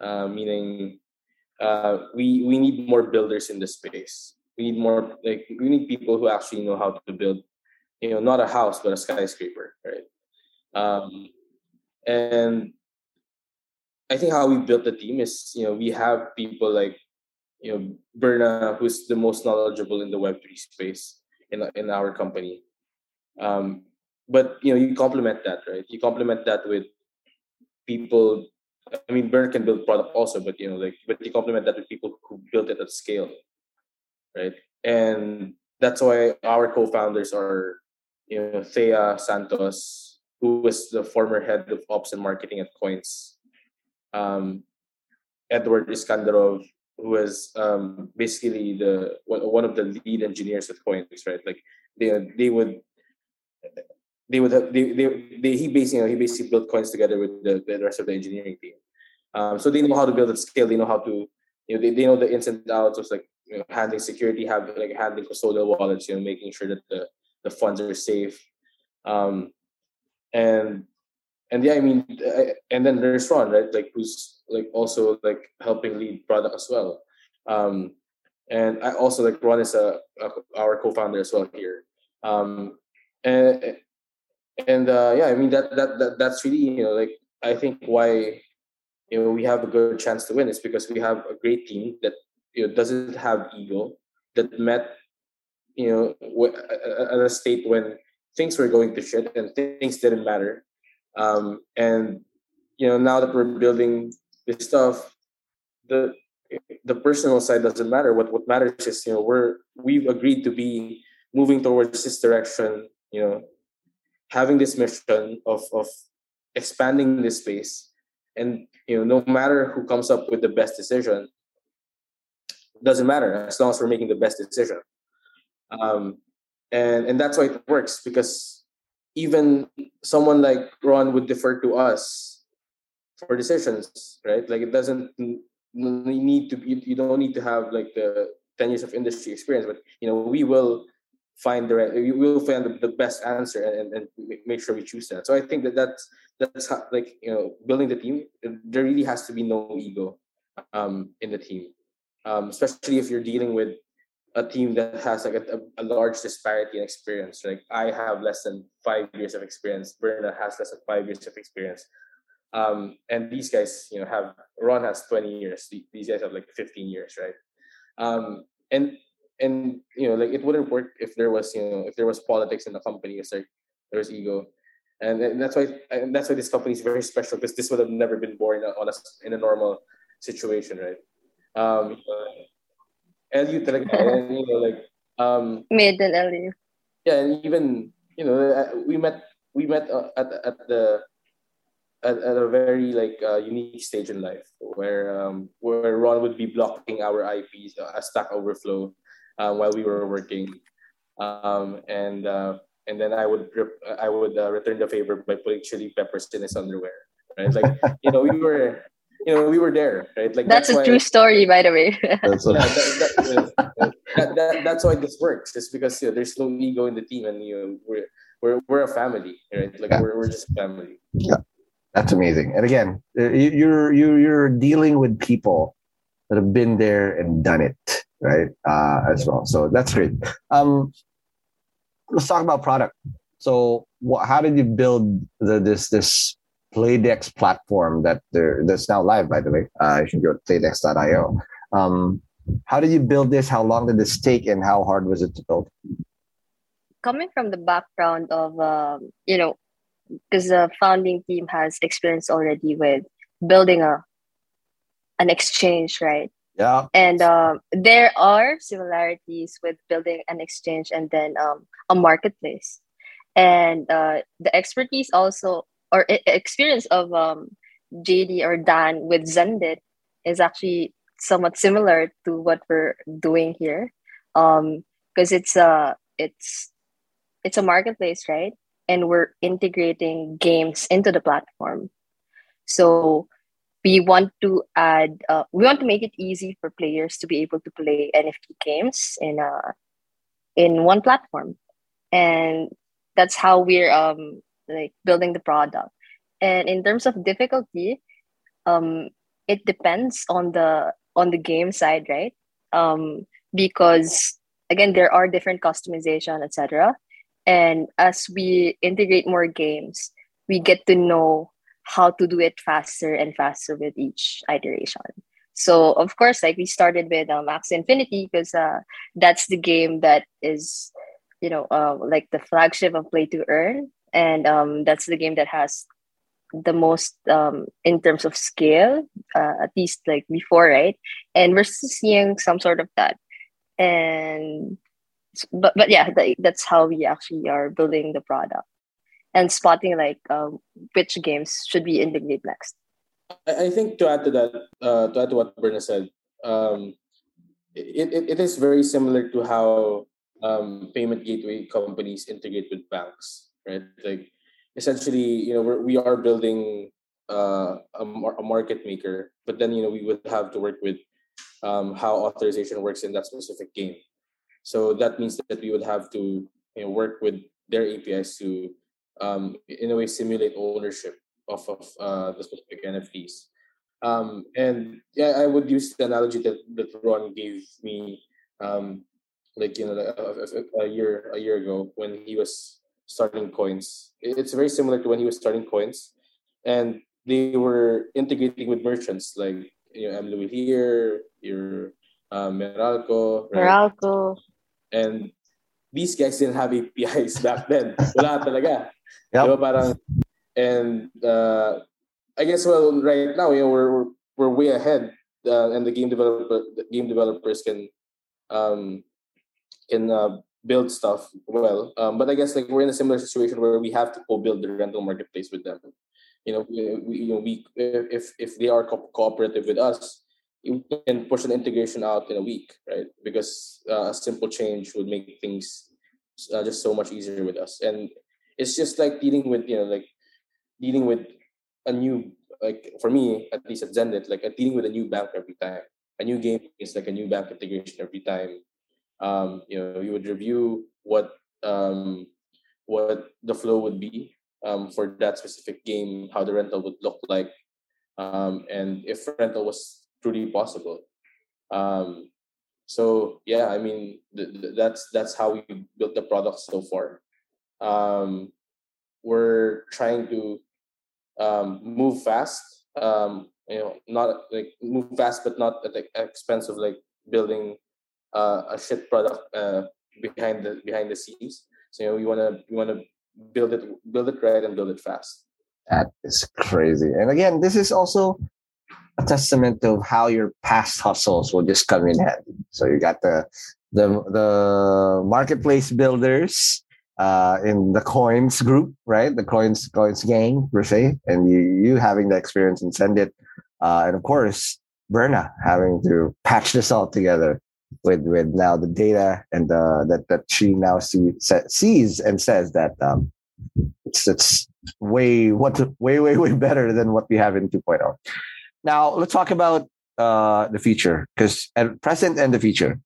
Uh, meaning, uh, we we need more builders in the space. We need more like we need people who actually know how to build, you know, not a house but a skyscraper, right? Um, and I think how we built the team is, you know, we have people like, you know, Berna, who's the most knowledgeable in the Web3 space in, in our company. Um, but, you know, you complement that, right? You complement that with people. I mean, Berna can build product also, but, you know, like, but you complement that with people who built it at scale, right? And that's why our co-founders are, you know, Thea Santos, who was the former head of ops and marketing at Coins um, Edward Iskandarov, who was um, basically the one of the lead engineers at Coins, right? Like they they would they would have, they, they, they he basically he basically built Coins together with the, the rest of the engineering team. Um, so they know how to build at scale. They know how to you know they, they know the ins and outs of like you know, handling security, have like handling custodial wallets, you know, making sure that the the funds are safe. Um, and and yeah, I mean, and then there's Ron, right? Like who's like also like helping lead product as well. Um, and I also like Ron is a, a our co-founder as well here. Um, and and uh, yeah, I mean that, that that that's really you know like I think why you know we have a good chance to win is because we have a great team that you know doesn't have ego that met you know at a state when things were going to shit and things didn't matter um, and you know, now that we're building this stuff, the the personal side doesn't matter. What what matters is you know we're we've agreed to be moving towards this direction. You know, having this mission of of expanding this space, and you know, no matter who comes up with the best decision, doesn't matter as long as we're making the best decision. Um, and and that's why it works because even someone like Ron would defer to us for decisions, right? Like it doesn't need to be, you don't need to have like the 10 years of industry experience, but you know, we will find the right, we will find the, the best answer and, and make sure we choose that. So I think that that's, that's how, like, you know, building the team, there really has to be no ego um, in the team. Um, especially if you're dealing with a team that has like a, a, large disparity in experience. Like I have less than five years of experience. Berna has less than five years of experience. Um, and these guys, you know, have Ron has 20 years. These guys have like 15 years, right? Um, and and you know, like it wouldn't work if there was, you know, if there was politics in the company. It's like there's ego, and, and that's why and that's why this company is very special because this would have never been born on a, in a normal situation, right? Um, LU talaga. and, you know, like um
mid and LU.
Yeah, and even you know uh, we met we met uh, at at the at, at a very like uh, unique stage in life where um where Ron would be blocking our IPs uh, Stack Overflow uh, while we were working, um and uh, and then I would rip, I would uh, return the favor by putting chili peppers in his underwear. Right, like you know we were you know, we were there, right? Like
that's, that's a why, true story, by the way.
that's, yeah, that, that, that, that's why this works. Just because you know, there's no ego in the team, and you know, we're we're we're a family, right? Like yeah. we're we're just family.
Yeah, that's amazing. And again, uh, you're you're you're dealing with people that have been there and done it, right? Uh, as well. So that's great. Um, let's talk about product. So, what, how did you build the this this Playdex platform that there that's now live, by the way. Uh, you can go to playdex.io. Um, how did you build this? How long did this take, and how hard was it to build?
Coming from the background of um, you know, because the founding team has experience already with building a an exchange, right?
Yeah.
And um, there are similarities with building an exchange and then um, a marketplace. And uh, the expertise also, or experience of um, JD or Dan with Xendit is actually somewhat similar to what we're doing here. Um, because it's a it's it's a marketplace, right? And we're integrating games into the platform. So we want to add uh, we want to make it easy for players to be able to play nft games in a in one platform and that's how we're um like building the product. And in terms of difficulty um it depends on the on the game side right? Um because again there are different customization etc and as we integrate more games we get to know how to do it faster and faster with each iteration. So of course, like we started with um, Axie Infinity because uh, that's the game that is, you know, uh, like the flagship of Play to Earn, and um, that's the game that has the most um, in terms of scale, uh, at least like before, right? And we're seeing some sort of that, and but but yeah, that's how we actually are building the product and spotting like um, which games should be in integrated next.
I, I think to add to that, uh, to add to what Berna said, um, it, it, it is very similar to how um, payment gateway companies integrate with banks, right? Like essentially, you know, we're, we are building uh, a, a market maker, but then you know we would have to work with um, how authorization works in that specific game. So that means that we would have to you know, work with their APIs to um, in a way simulate ownership of, of uh, the specific NFTs. Um, and yeah, I would use the analogy that, that Ron gave me, um, like you know, a, a, year a year ago when he was starting coins. It's very similar to when he was starting coins, and they were integrating with merchants like you know, M. Louis here, your um, Meralco,
right? Meralco,
and these guys didn't have APIs back then. Wala talaga. Yep. Parang, and uh, I guess well right now you know we're we're, we're way ahead, uh, and the game developer the game developers can um, can uh, build stuff well. Um, but I guess like we're in a similar situation where we have to co-build the rental marketplace with them. You know, we, we you know we if if they are co- cooperative with us, you can push an integration out in a week, right? Because uh, a simple change would make things uh, just so much easier with us. And it's just like dealing with you know like dealing with a new like for me at least at Xendit like dealing with a new bank every time. A new game is like a new bank integration every time. Um, you know, you would review what um, what the flow would be um, for that specific game, how the rental would look like, um, and if rental was truly possible. Um, so yeah, I mean th- th- that's that's how we built the product so far um, we're trying to um, move fast. Um, you know, not like move fast, but not at the expense of like building uh, a shit product uh, behind the behind the scenes. So you know, we wanna we wanna build it build it right and build it fast.
That is crazy. And again, this is also a testament of how your past hustles will just come in handy. So you got the the the marketplace builders uh, in the coins group, right? The coins coins gang per se, and you you having the experience and Xendit, uh, and of course Berna having to patch this all together with with now the data and uh, that that she now see, sees and says that um, it's it's way what way way way better than what we have in 2.0. Now let's talk about uh, the future because at present and the future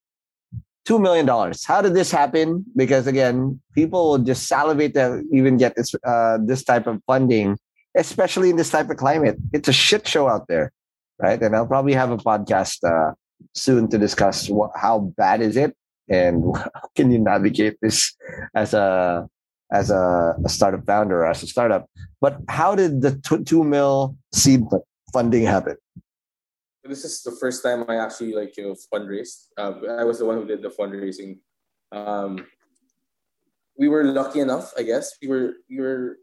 two million dollars. How did this happen? Because again, people will just salivate to even get this uh, this type of funding, especially in this type of climate. It's a shit show out there, right? And I'll probably have a podcast uh, soon to discuss what, how bad is it and how can you navigate this as a as a, a startup founder as a startup. But how did the t- two mil seed funding happen?
this is the first time I actually like you know fundraised. Uh, I was the one who did the fundraising. Um, we were lucky enough, I guess. We were we were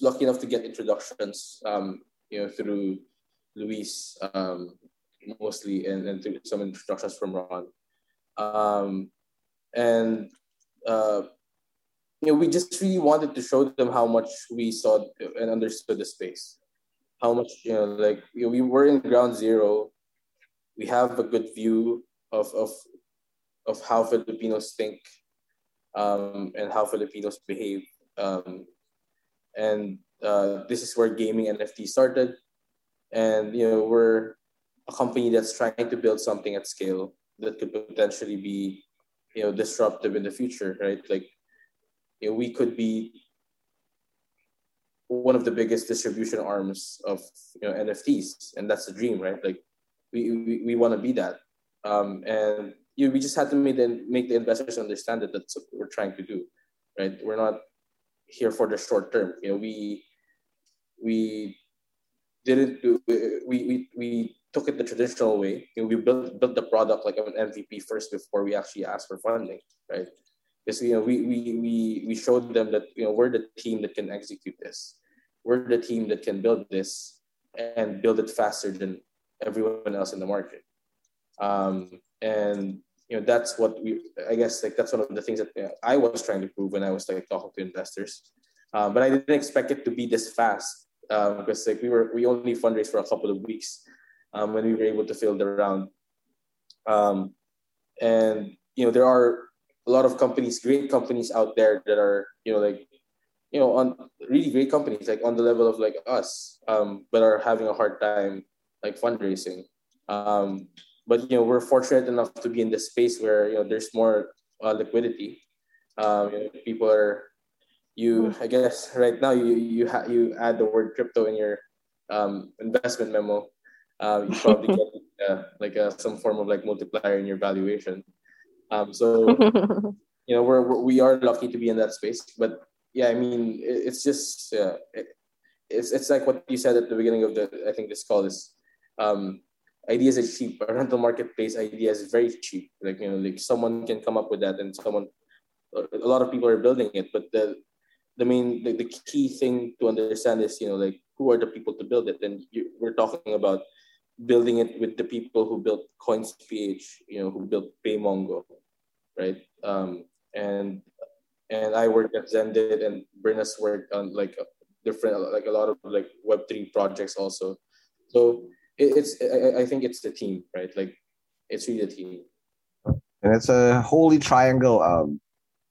lucky enough to get introductions. Um, you know through Luis, um, mostly, and, and through some instructions from Ron. Um, and uh, you know, we just really wanted to show them how much we saw and understood the space. How much, you know, like you know, we were in ground zero. We have a good view of of of how Filipinos think um, and how Filipinos behave. Um, and uh, this is where gaming NFT started. And you know, we're a company that's trying to build something at scale that could potentially be, you know, disruptive in the future, right? Like, you know, we could be one of the biggest distribution arms of you know NFTs, and that's the dream, right? Like, we we, we want to be that, um, and you we just had to make the make the investors understand that that's what we're trying to do, right? We're not here for the short term. You know, we we didn't do we we, we took it the traditional way. You know, we built built the product like an MVP first before we actually asked for funding, right? Because you know we we we we showed them that you know we're the team that can execute this. We're the team that can build this and build it faster than everyone else in the market. Um, and you know that's what we i guess like that's one of the things that you know, i was trying to prove when i was like talking to investors um, but i didn't expect it to be this fast um, because like we were we only fundraised for a couple of weeks um, when we were able to fill the round. Um, and you know there are a lot of companies great companies out there that are you know like you know on really great companies like on the level of like us um, but are having a hard time like fundraising. Um, but you know we're fortunate enough to be in the space where you know there's more uh, liquidity. Um, you know, people are you I guess right now you you ha- you add the word crypto in your um, investment memo, uh, you probably get uh, like a, some form of like multiplier in your valuation. Um, so you know we're, we're we are lucky to be in that space, but yeah, I mean it, it's just uh, it, it's it's like what you said at the beginning of the I think this call is um, ideas are cheap. A rental marketplace idea is very cheap. Like you know, like someone can come up with that, and someone, a lot of people are building it. But the the main the, the key thing to understand is you know like who are the people to build it, and you, we're talking about building it with the people who built Coins.ph, you know, who built PayMongo, right? Um, and and I worked at Xendit, and Berna's worked on like different like a lot of like Web three projects also. So it's I, think it's the team, right? Like it's really the team.
And it's a holy triangle of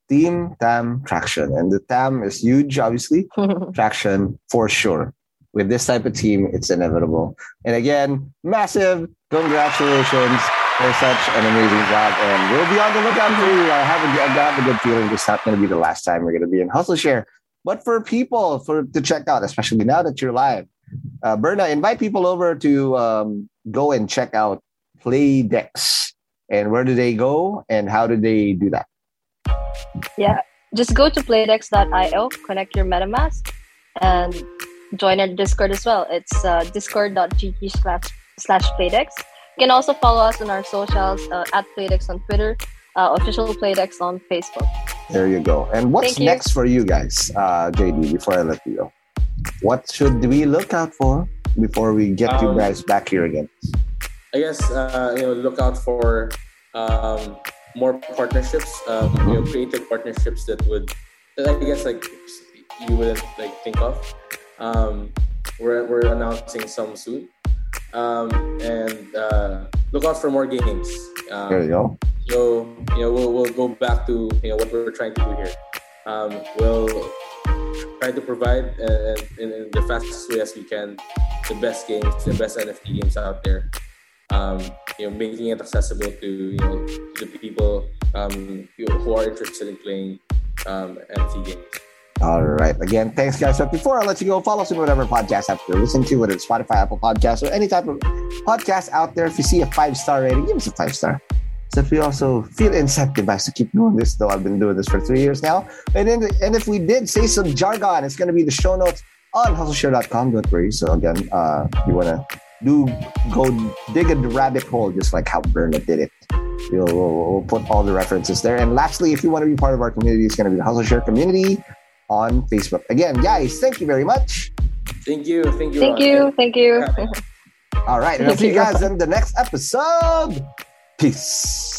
team, TAM, traction. And the TAM is huge, obviously. traction for sure. With this type of team, it's inevitable. And again, massive congratulations for such an amazing job. And we'll be on the lookout for you. I have a, I have a good feeling this is not going to be the last time we're going to be in Hustle Share. But for people for to check out, especially now that you're live, uh, Berna, invite people over to um, go and check out Playdex. And where do they go and how do they do that?
Yeah, just go to playdex.io, connect your MetaMask, and join our Discord as well. It's uh, discord.gg slash, slash Playdex. You can also follow us on our socials uh, at Playdex on Twitter, uh, official Playdex on Facebook.
There you go. And what's next for you guys, uh, JD, before I let you go? what should we look out for before we get um, you guys back here again?
I guess uh, you know look out for um, more partnerships, um, you know, creative partnerships that would that I guess like you wouldn't like think of. Um, we're we're announcing some soon, um, and uh, look out for more games.
Um, there you go.
So you know we'll we'll go back to you know what we're trying to do here. Um, we'll try to provide uh, in, in, the fastest way as we can the best games, the best NFT games out there. Um, you know, making it accessible to you know to the people um, who are interested in playing um, NFT games.
All right. Again, thanks, guys. But before I let you go, follow us on whatever podcast app you're listening to, whether it's Spotify, Apple Podcasts, or any type of podcast out there. If you see a five star rating, give us a five star so if we also feel incentivized to keep doing this, though I've been doing this for three years now. And then, and if we did say some jargon, it's going to be the show notes on hustleshare.com. Don't worry. So again, uh, you want to do go dig a rabbit hole just like how Berna did it. We'll, we'll, we'll, put all the references there. And lastly, if you want to be part of our community, it's going to be the Hustle Share community on Facebook. Again, guys, thank you very much.
Thank you. Thank you.
Thank you. Thank you.
All right. And I'll see you guys in the next episode. Peace.